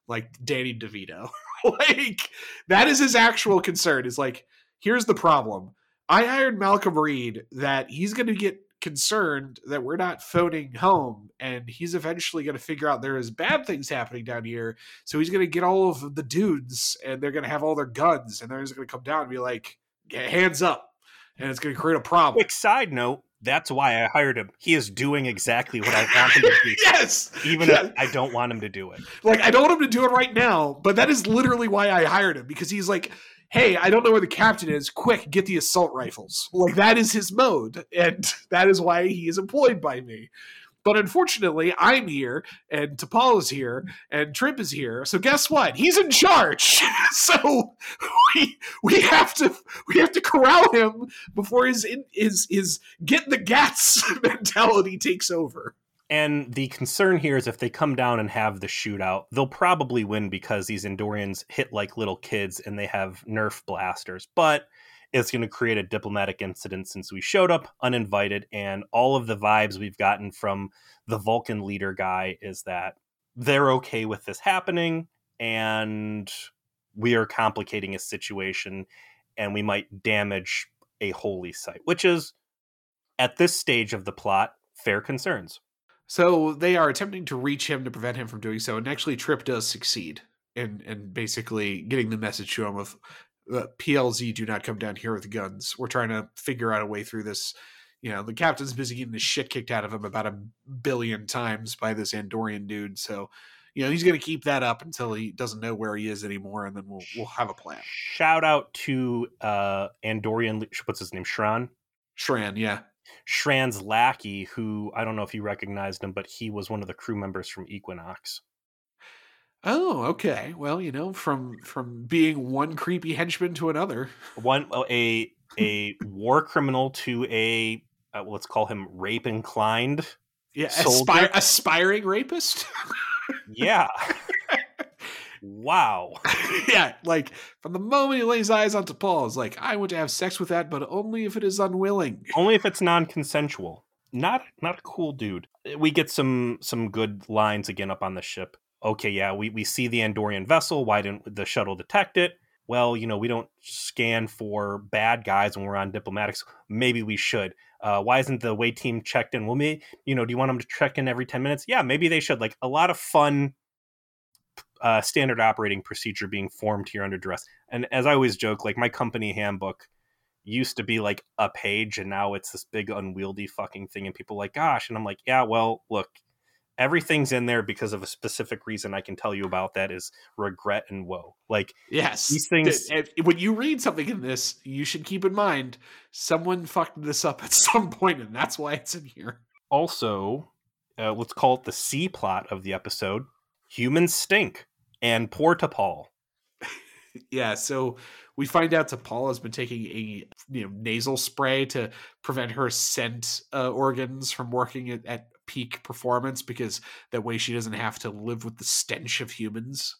like Danny DeVito. [LAUGHS] like that is his actual concern. Is like, here's the problem. I hired Malcolm Reed that he's going to get concerned that we're not phoning home and he's eventually going to figure out there is bad things happening down here so he's going to get all of the dudes and they're going to have all their guns and they're just going to come down and be like hands up and it's going to create a problem. Quick side note: that's why I hired him. He is doing exactly what I want him to do. [LAUGHS] yes, even yes. if I don't want him to do it. Like I don't want him to do it right now, but that is literally why I hired him because he's like, "Hey, I don't know where the captain is. Quick, get the assault rifles." Like that is his mode, and [LAUGHS] that is why he is employed by me. But unfortunately, I'm here and T'Pol is here and Trip is here. So guess what? He's in charge. [LAUGHS] so we we have to we have to corral him before his his his get the gats [LAUGHS] mentality takes over. And the concern here is if they come down and have the shootout, they'll probably win because these Andorians hit like little kids and they have Nerf blasters. But it's going to create a diplomatic incident since we showed up uninvited. And all of the vibes we've gotten from the Vulcan leader guy is that they're okay with this happening and we are complicating a situation and we might damage a holy site, which is at this stage of the plot fair concerns. So they are attempting to reach him to prevent him from doing so, and actually Trip does succeed in in basically getting the message to him of uh, PLZ do not come down here with guns. We're trying to figure out a way through this. You know, the captain's busy getting the shit kicked out of him about a billion times by this Andorian dude. So, you know, he's going to keep that up until he doesn't know where he is anymore, and then we'll we'll have a plan. Shout out to uh Andorian. What's his name? Shran. Shran, yeah. Shran's lackey, who I don't know if you recognized him, but he was one of the crew members from Equinox. Oh, okay. Well, you know, from from being one creepy henchman to another, one a [LAUGHS] a war criminal to a uh, let's call him rape inclined. Yeah, aspir- aspiring rapist. yeah. [LAUGHS] wow. yeah, like from the moment he lays eyes on T'Pol, it's like I want to have sex with that, but only if it is unwilling. Only if it's non-consensual. Not not a cool dude. We get some some good lines again up on the ship okay, yeah, we, we see the Andorian vessel. Why didn't the shuttle detect it? well, you know, we don't scan for bad guys when we're on diplomatics. Maybe we should. Uh, why isn't the way team checked in? Well, me, you know, do you want them to check in every 10 minutes? Yeah, maybe they should. Like a lot of fun uh, standard operating procedure being formed here under duress. And as I always joke, like my company handbook used to be like a page and now it's this big unwieldy fucking thing. And people like, gosh. And I'm like, yeah, well, look, everything's in there because of a specific reason I can tell you about that is regret and woe. Like yes, these things. When you read something in this, you should keep in mind someone fucked this up at [LAUGHS] some point, and that's why it's in here. Also, uh, let's call it the C plot of the episode: humans stink, and poor T'Pol. [LAUGHS] yeah, so we find out T'Pol has been taking a you know nasal spray to prevent her scent uh, organs from working at, at peak performance because that way she doesn't have to live with the stench of humans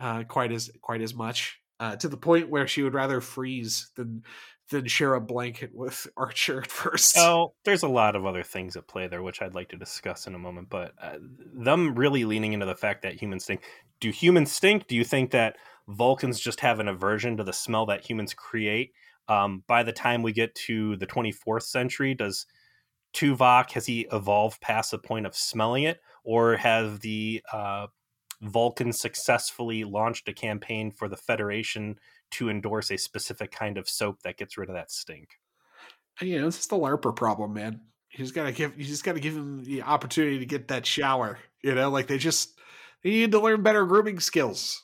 uh, quite as quite as much uh, to the point where she would rather freeze than than share a blanket with [LAUGHS] Archer at first. Oh, there's a lot of other things at play there, which I'd like to discuss in a moment. But uh, them really leaning into the fact that humans stink. Do humans stink? Do you think that Vulcans just have an aversion to the smell that humans create? Um, by the time we get to the 24th century, does Tuvok has he evolved past the point of smelling it, or have the uh, Vulcans successfully launched a campaign for the Federation to endorse a specific kind of soap that gets rid of that stink? You know, it's just the LARPer problem, man. You just gotta give you just gotta give them the opportunity to get that shower. You know, like they just they need to learn better grooming skills.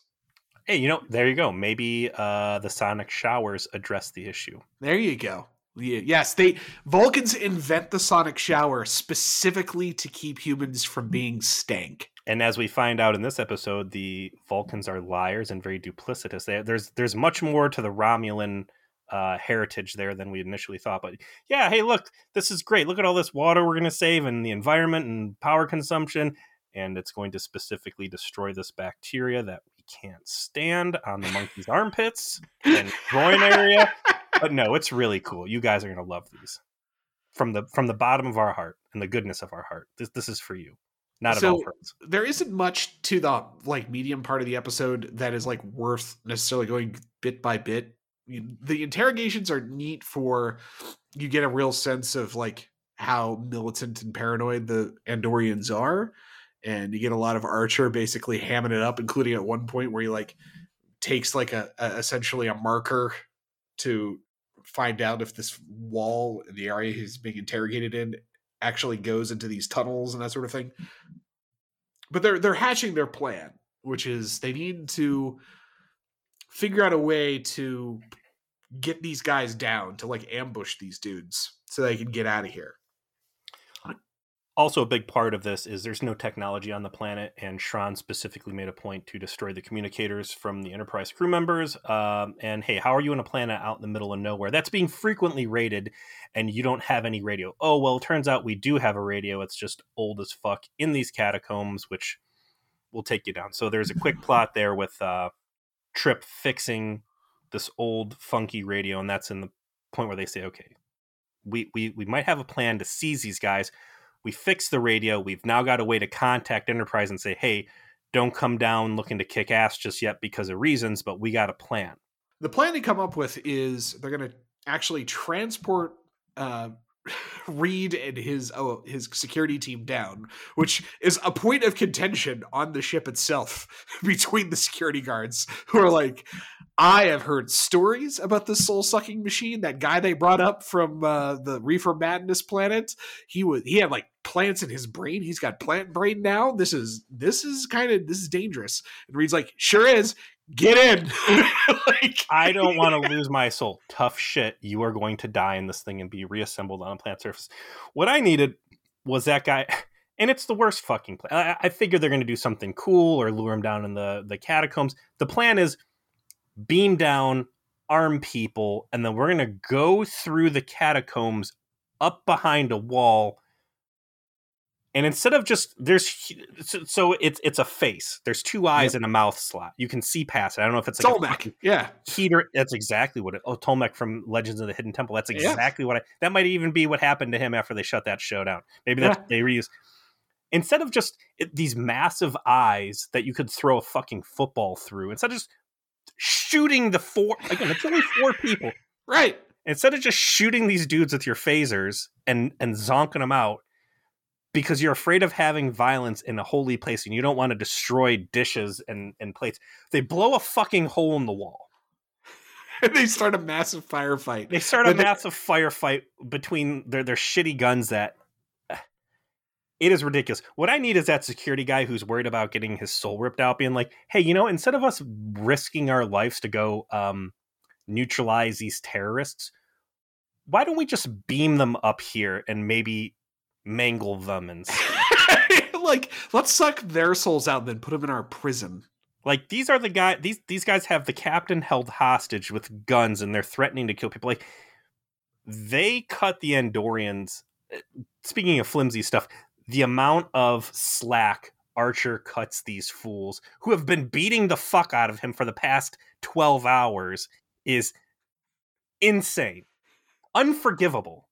Hey, you know, there you go. Maybe uh, the sonic showers address the issue. There you go. Yes, they Vulcans invent the sonic shower specifically to keep humans from being stank. And as we find out in this episode, the Vulcans are liars and very duplicitous. They, there's there's much more to the Romulan uh, heritage there than we initially thought. But yeah, hey, look, this is great. Look at all this water we're going to save and the environment and power consumption, and it's going to specifically destroy this bacteria that we can't stand on the monkey's armpits and groin area [LAUGHS] but no, it's really cool. You guys are gonna love these from the from the bottom of our heart and the goodness of our heart. This this is for you. Not so, There isn't much to the like medium part of the episode that is like worth necessarily going bit by bit. The interrogations are neat for you get a real sense of like how militant and paranoid the Andorians are. And you get a lot of Archer basically hamming it up, including at one point where he like takes like a, a essentially a marker to find out if this wall in the area he's being interrogated in actually goes into these tunnels and that sort of thing. But they're they're hatching their plan, which is they need to figure out a way to get these guys down to like ambush these dudes so they can get out of here also a big part of this is there's no technology on the planet and Shran specifically made a point to destroy the communicators from the enterprise crew members um, and hey how are you on a planet out in the middle of nowhere? That's being frequently raided and you don't have any radio. Oh well it turns out we do have a radio. It's just old as fuck in these catacombs which will take you down. So there's a quick [LAUGHS] plot there with uh, trip fixing this old funky radio and that's in the point where they say okay we, we we might have a plan to seize these guys we fixed the radio. We've now got a way to contact Enterprise and say, hey, don't come down looking to kick ass just yet because of reasons, but we got a plan. The plan they come up with is they're going to actually transport uh, Reed and his oh, his security team down, which is a point of contention on the ship itself [LAUGHS] between the security guards who are like, I have heard stories about the soul sucking machine. That guy they brought up from uh, the Reefer Madness planet, he was he had like plants in his brain. He's got plant brain now. This is this is kind of this is dangerous. And Reed's like, sure is. Get in. [LAUGHS] like, I don't [LAUGHS] want to lose my soul. Tough shit. You are going to die in this thing and be reassembled on a planet surface. What I needed was that guy. [LAUGHS] And it's the worst fucking plan. I, I figured they're going to do something cool or lure him down in the, the catacombs. The plan is beam down, arm people, and then we're going to go through the catacombs up behind a wall. And instead of just there's so it's it's a face. There's two eyes yep. and a mouth slot. You can see past it. I don't know if it's like Olmec. yeah, heater. That's exactly what it. Oh, Olmec from Legends of the Hidden Temple. That's exactly yeah. what I. That might even be what happened to him after they shut that show down. Maybe that's yeah. they reuse instead of just it, these massive eyes that you could throw a fucking football through. Instead of just shooting the four again, it's only four people. [LAUGHS] Right. Instead of just shooting these dudes with your phasers and and zonking them out because you're afraid of having violence in a holy place and you don't want to destroy dishes and, and plates, they blow a fucking hole in the wall. And [LAUGHS] they start a massive firefight. They start a massive firefight between their their shitty guns that [SIGHS] it is ridiculous. What I need is that security guy who's worried about getting his soul ripped out, being like, "Hey, you know, instead of us risking our lives to go um, neutralize these terrorists, why don't we just beam them up here and maybe mangle them [LAUGHS] and like, let's suck their souls out and then put them in our prison. like these are the guy these these guys have the captain held hostage with guns and they're threatening to kill people. Like they cut the andorians eh, speaking of flimsy stuff the amount of slack archer cuts these fools who have been beating the fuck out of him for the past 12 hours is insane. Unforgivable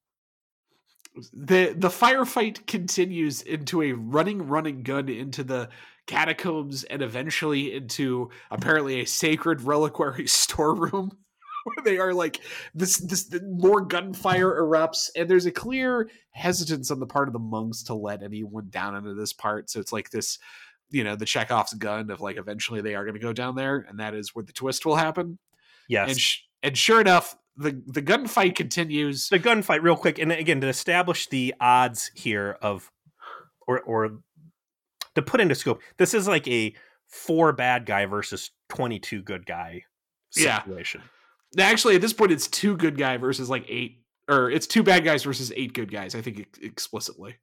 the the firefight continues into a running running gun into the catacombs and eventually into apparently a sacred reliquary [LAUGHS] storeroom [LAUGHS] where they are like this this the, more gunfire erupts and there's a clear hesitance on the part of the monks to let anyone down into this part. So it's like this you know the chekhov's gun of like eventually they are going to go down there and that is where the twist will happen. Yes. and sh- and sure enough the the gunfight continues the gunfight real quick and again to establish the odds here of or or to put into scope this is like a four bad guy versus 22 good guy Yeah. situation Actually, at this point, it's two good guy versus like eight, or it's two bad guys versus eight good guys. I think explicitly,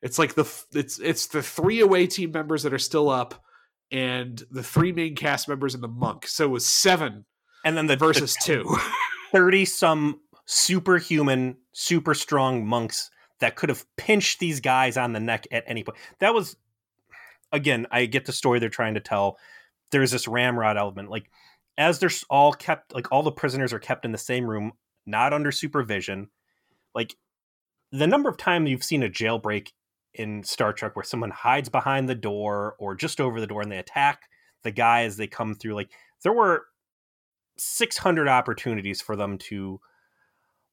it's like the it's it's the three away team members that are still up, and the three main cast members and the monk. So it was seven and then the versus two. [LAUGHS] 30 some superhuman super strong monks that could have pinched these guys on the neck at any point that was again i get the story they're trying to tell. There's this ramrod element like as they're all kept like all the prisoners are kept in the same room not under supervision like the number of times you've seen a jailbreak in star trek where someone hides behind the door or just over the door and they attack the guy as they come through like there were 600 opportunities for them to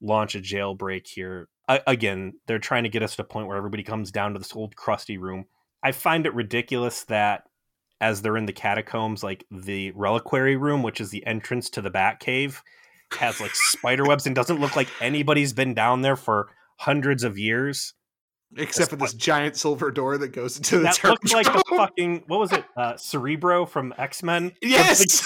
launch a jailbreak here. I, again, they're trying to get us to a point where everybody comes down to this old crusty room. I find it ridiculous that as they're in the catacombs, like the reliquary room, which is the entrance to the Bat Cave, has like spider webs and doesn't look like anybody's been down there for hundreds of years. Except for this giant silver door that goes into the That looked like the fucking what was it? Uh, Cerebro from X Men. [LAUGHS] Yes!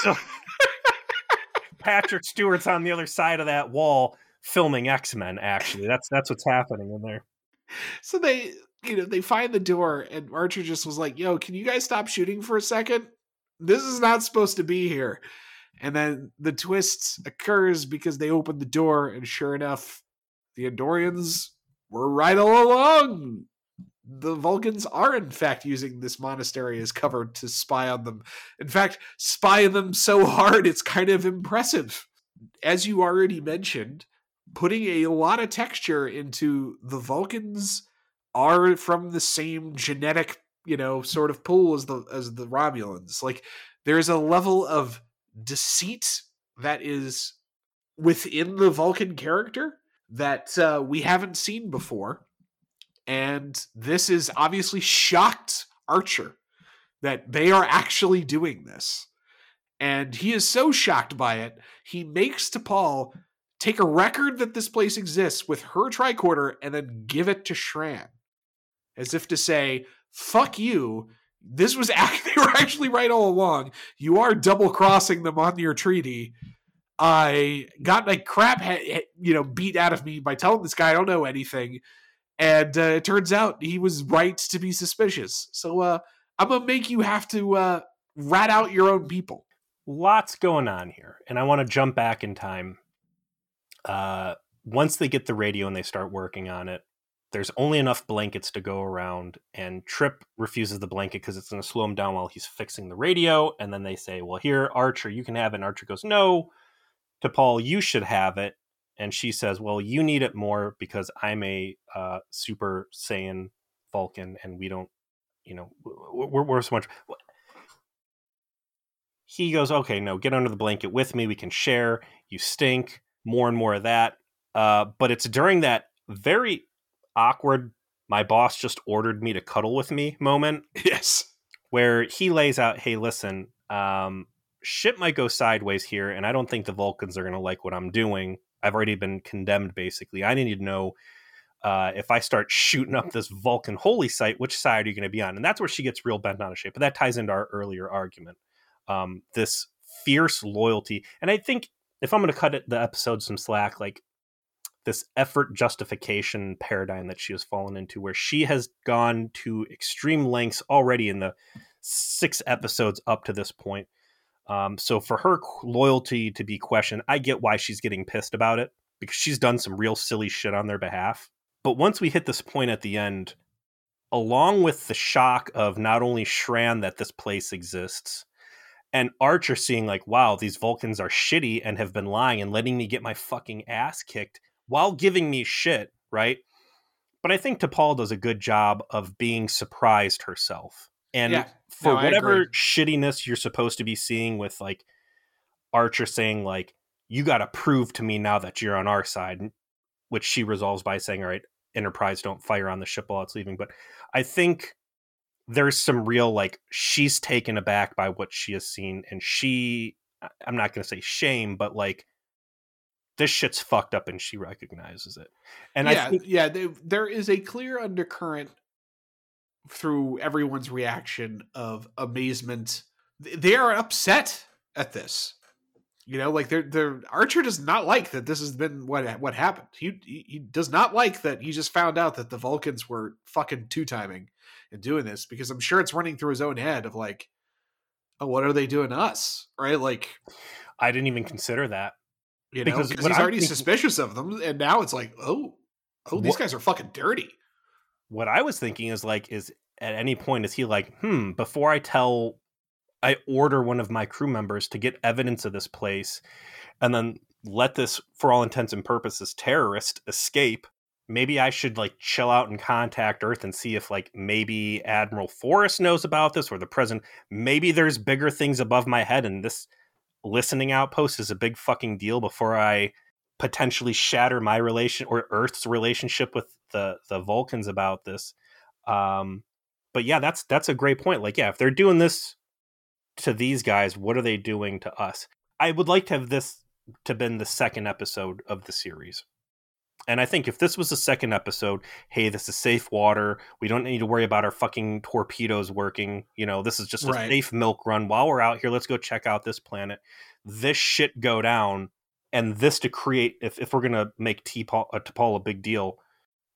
Patrick Stewart's on the other side of that wall filming X Men. Actually, that's that's what's happening in there. So they, you know, they find the door, and Archer just was like, "Yo, can you guys stop shooting for a second? This is not supposed to be here." And then the twist occurs because they open the door, and sure enough, the Andorians were right all along. The Vulcans are, in fact, using this monastery as cover to spy on them. In fact, spy them so hard it's kind of impressive. As you already mentioned, putting a lot of texture into the Vulcans are from the same genetic, you know, sort of pool as the as the Romulans. Like there's a level of deceit that is within the Vulcan character that uh, we haven't seen before. And this is obviously shocked Archer that they are actually doing this. And he is so shocked by it, he makes T'Pol take a record that this place exists with her tricorder and then give it to Shran. As if to say, fuck you. This was [LAUGHS] act- they were actually right all along. You are double crossing them on your treaty. I got my crap, you know, beat out of me by telling this guy I don't know anything, and uh, it turns out he was right to be suspicious. So uh, I'm gonna make you have to uh, rat out your own people. Lots going on here, and I want to jump back in time. Uh, once they get the radio and they start working on it, there's only enough blankets to go around, and Trip refuses the blanket because it's going to slow him down while he's fixing the radio. And then they say, "Well, here, Archer, you can have it." And Archer goes, "No." T'Pol, you should have it. And she says, "Well, you need it more because I'm a uh, Super Saiyan Vulcan, and we don't, you know, we're, we're so much." he goes, okay, no, get under the blanket with me. We can share. You stink. More and more of that. Uh, but it's during that very awkward, my boss just ordered me to cuddle with me moment. [LAUGHS] Yes. Where he lays out, hey, listen, um, shit might go sideways here, and I don't think the Vulcans are going to like what I'm doing. I've already been condemned, basically. I need to know uh, if I start shooting up this Vulcan holy site, which side are you going to be on? And that's where she gets real bent out of shape. But that ties into our earlier argument. Um, this fierce loyalty. And I think if I'm going to cut it, the episode some slack, like this effort justification paradigm that she has fallen into, where she has gone to extreme lengths already in the six episodes up to this point. Um, so for her loyalty to be questioned, I get why she's getting pissed about it because she's done some real silly shit on their behalf. But once we hit this point at the end, along with the shock of not only Shran that this place exists, and Archer seeing like, wow, these Vulcans are shitty and have been lying and letting me get my fucking ass kicked while giving me shit, right? But I think T'Pol does a good job of being surprised herself. And yeah, for no, whatever shittiness you're supposed to be seeing with like Archer saying like, you got to prove to me now that you're on our side, which she resolves by saying, all right, Enterprise don't fire on the ship while it's leaving. But I think there's some real like she's taken aback by what she has seen, and she I'm not going to say shame, but like this shit's fucked up, and she recognizes it. And yeah, I think, yeah, they, there is a clear undercurrent through everyone's reaction of amazement. They are upset at this. You know, like they're they're Archer does not like that this has been what what happened. He he does not like that he just found out that the Vulcans were fucking two timing and doing this because I'm sure it's running through his own head of like, oh, what are they doing to us? Right? Like I didn't even consider that. You know, because he's I'm already thinking, suspicious of them, and now it's like, oh, oh, these what, guys are fucking dirty. What I was thinking is like, is at any point is he like, hmm, before I tell I order one of my crew members to get evidence of this place and then let this, for all intents and purposes, terrorist escape. Maybe I should like chill out and contact Earth and see if like maybe Admiral Forrest knows about this or the president. Maybe there's bigger things above my head and this listening outpost is a big fucking deal before I potentially shatter my relation or Earth's relationship with the the Vulcans about this. Um, but yeah, that's that's a great point. Like, yeah, if they're doing this to these guys, what are they doing to us? I would like to have this to been the second episode of the series. And I think if this was the second episode, hey, this is safe water. We don't need to worry about our fucking torpedoes working. You know, this is just a right. safe milk run. While we're out here, let's go check out this planet. This shit go down, and this to create, if, if we're going to make T'Pol, uh, a big deal,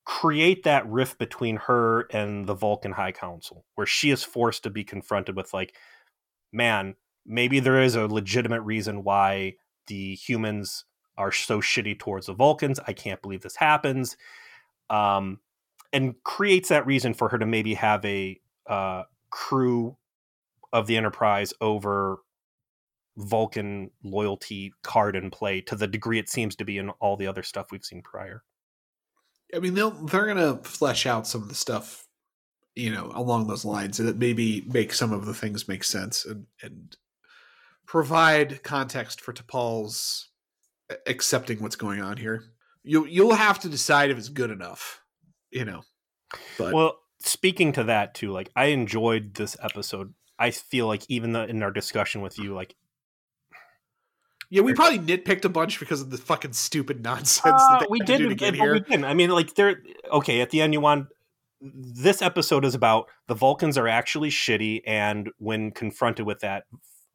create that rift between her and the Vulcan High Council, where she is forced to be confronted with, like, man, maybe there is a legitimate reason why the humans are so shitty towards the Vulcans. I can't believe this happens. Um, and creates that reason for her to maybe have a uh, crew of the Enterprise over Vulcan loyalty card in play to the degree it seems to be in all the other stuff we've seen prior. I mean, they'll they're gonna flesh out some of the stuff you know along those lines that maybe make some of the things make sense and and provide context for T'Pol's accepting what's going on here. You you'll have to decide if it's good enough, you know. But well, speaking to that too, like I enjoyed this episode. I feel like even the, in our discussion with you, like yeah, we probably nitpicked a bunch because of the fucking stupid nonsense uh, that we did. To get here. We didn't. I mean, like they're okay. At the end, you want this episode is about the Vulcans are actually shitty, and when confronted with that,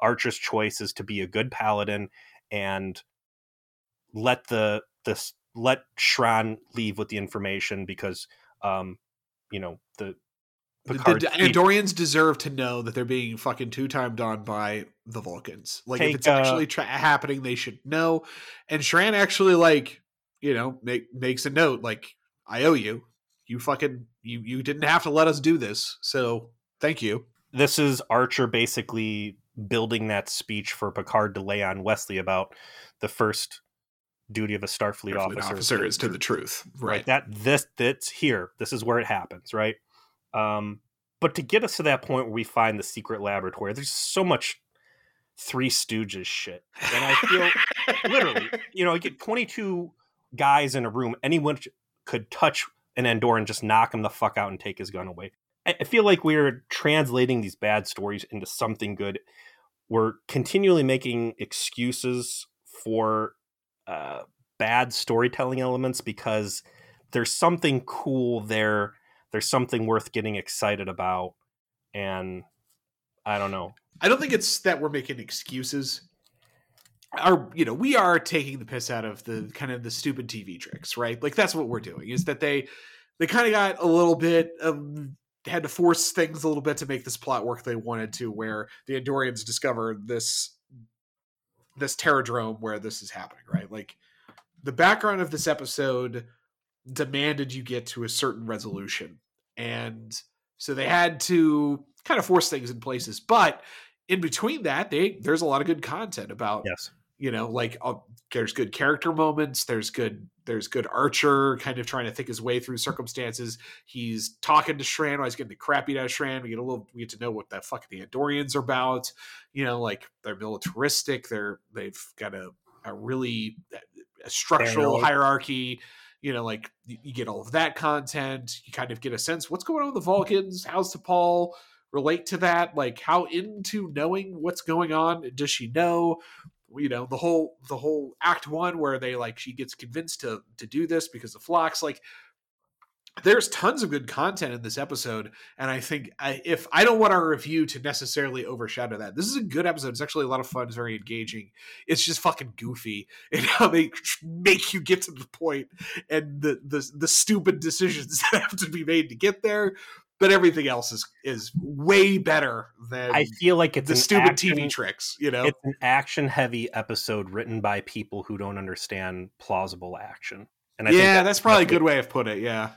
Archer's choice is to be a good paladin and let the this let Shran leave with the information because um you know the the Andorians deserve to know that they're being fucking two timed on by the Vulcans. Like take, if it's actually uh, tra- happening, they should know. And Shran actually like you know make, makes a note like I owe you you fucking you you didn't have to let us do this. So thank you. This is Archer basically building that speech for Picard to lay on Wesley about the first duty of a Starfleet, Starfleet officer. officer is to the truth, right. right? That this that's here. This is where it happens, right? Um, but to get us to that point where we find the secret laboratory, there's so much Three Stooges shit. And I feel [LAUGHS] literally, you know, I get 22 guys in a room, anyone could touch an Andor and just knock him the fuck out and take his gun away. I feel like we're translating these bad stories into something good. We're continually making excuses for uh, bad storytelling elements because there's something cool there. There's something worth getting excited about. And I don't know. I don't think it's that we're making excuses. are you know, we are taking the piss out of the kind of the stupid TV tricks, right? Like that's what we're doing. Is that they they kind of got a little bit of had to force things a little bit to make this plot work they wanted to, where the Andorians discover this this terradrome where this is happening, right? Like the background of this episode demanded you get to a certain resolution. And so they had to kind of force things in places. But in between that, they there's a lot of good content about yes. You know, like uh, there's good character moments. There's good there's good Archer kind of trying to think his way through circumstances. He's talking to Shran while he's getting the crap beat out of Shran. We get a little we get to know what the fuck the Andorians are about. You know, like they're militaristic. They're they've got a a really a structural hierarchy you know, like you get all of that content. You kind of get a sense what's going on with the Vulcans. How's T'Pol relate to that? Like, how into knowing what's going on does she know? You know, the whole the whole Act One where they like she gets convinced to to do this because of Phlox. Like, there's tons of good content in this episode and i think I, if i don't want our review to necessarily overshadow that this is a good episode it's actually a lot of fun it's very engaging it's just fucking goofy [LAUGHS] and how they make you get to the point and the the, the stupid decisions [LAUGHS] that have to be made to get there but everything else is is way better than I feel like it's the stupid action, TV tricks. You know, it's an action heavy episode written by people who don't understand plausible action. And I yeah, that's, that's, probably that's a good way of putting it. Yeah,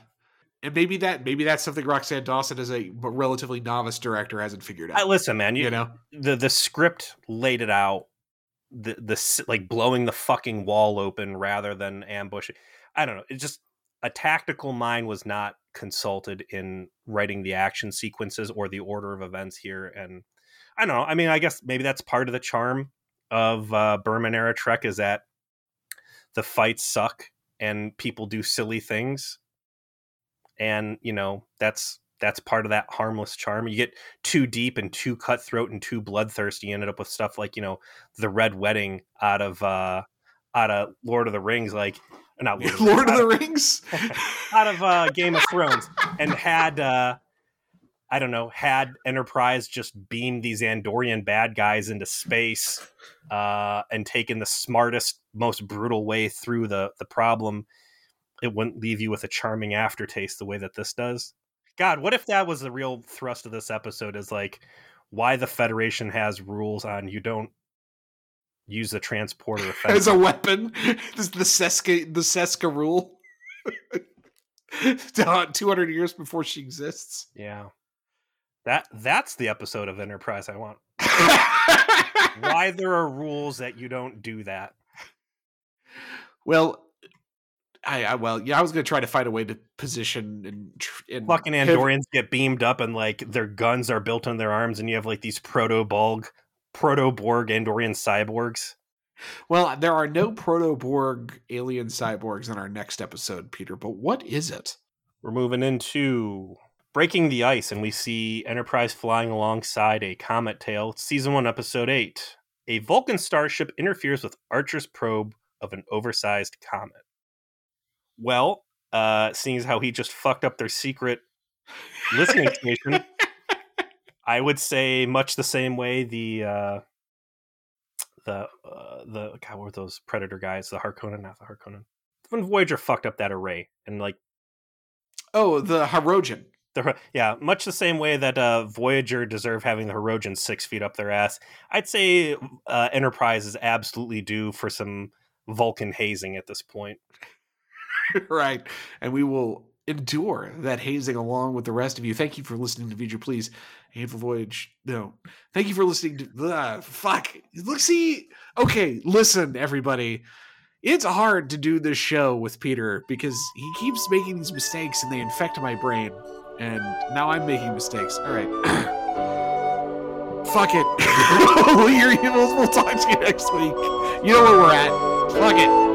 and maybe that maybe that's something Roxann Dawson as a relatively novice director hasn't figured out. I, listen, man, you, you, know the the script laid it out. The the like blowing the fucking wall open rather than ambushing. I don't know. It just a tactical mind was not consulted in writing the action sequences or the order of events here. And I don't know. I mean, I guess maybe that's part of the charm of uh, Berman era Trek is that the fights suck and people do silly things and you know that's that's part of that harmless charm. You get too deep and too cutthroat and too bloodthirsty, you ended up with stuff like you know the Red Wedding out of uh out of Lord of the Rings, like not Lord of the, [LAUGHS] Lord Rings, of the Rings, out of uh, Game of Thrones, and had uh I don't know, had Enterprise just beamed these Andorian bad guys into space uh, and taken the smartest, most brutal way through the the problem it wouldn't leave you with a charming aftertaste the way that this does. God, what if that was the real thrust of this episode? Is like why the Federation has rules on you don't use the transporter [LAUGHS] as a weapon. [LAUGHS] This is the Seska the Seska rule. [LAUGHS] Two hundred years before she exists. Yeah, that that's the episode of Enterprise I want. why there are rules that you don't do that. Well, I, I, well, yeah, I was gonna try to find a way to position and, and fucking Andorians get beamed up and like their guns are built on their arms, and you have like these proto Borg, proto Borg Andorian cyborgs. Well, there are no proto Borg alien cyborgs in our next episode, Peter. But what is it? We're moving into breaking the ice, and we see Enterprise flying alongside a comet tail. Season one, episode eight. A Vulcan starship interferes with Archer's probe of an oversized comet. Well, uh, seeing as how he just fucked up their secret listening station, I would say much the same way the uh, the uh, the God, what were those Predator guys? The Harkonnen, not the Harkonnen. When Voyager fucked up that array and like, oh, the Hirogen. The, yeah, much the same way that uh, Voyager deserve having the Hirogen six feet up their ass. I'd say uh, Enterprise is absolutely due for some Vulcan hazing at this point. [LAUGHS] right. And we will endure that hazing along with the rest of you. Thank you for listening to Future Please. Hateful Voyage. No. Thank you for listening to uh, fuck. Look see okay, listen, everybody. It's hard to do this show with Peter because he keeps making these mistakes and they infect my brain. And now I'm making mistakes. All right. Fuck it. [LAUGHS] we'll talk to you next week. You know where we're at. Fuck it.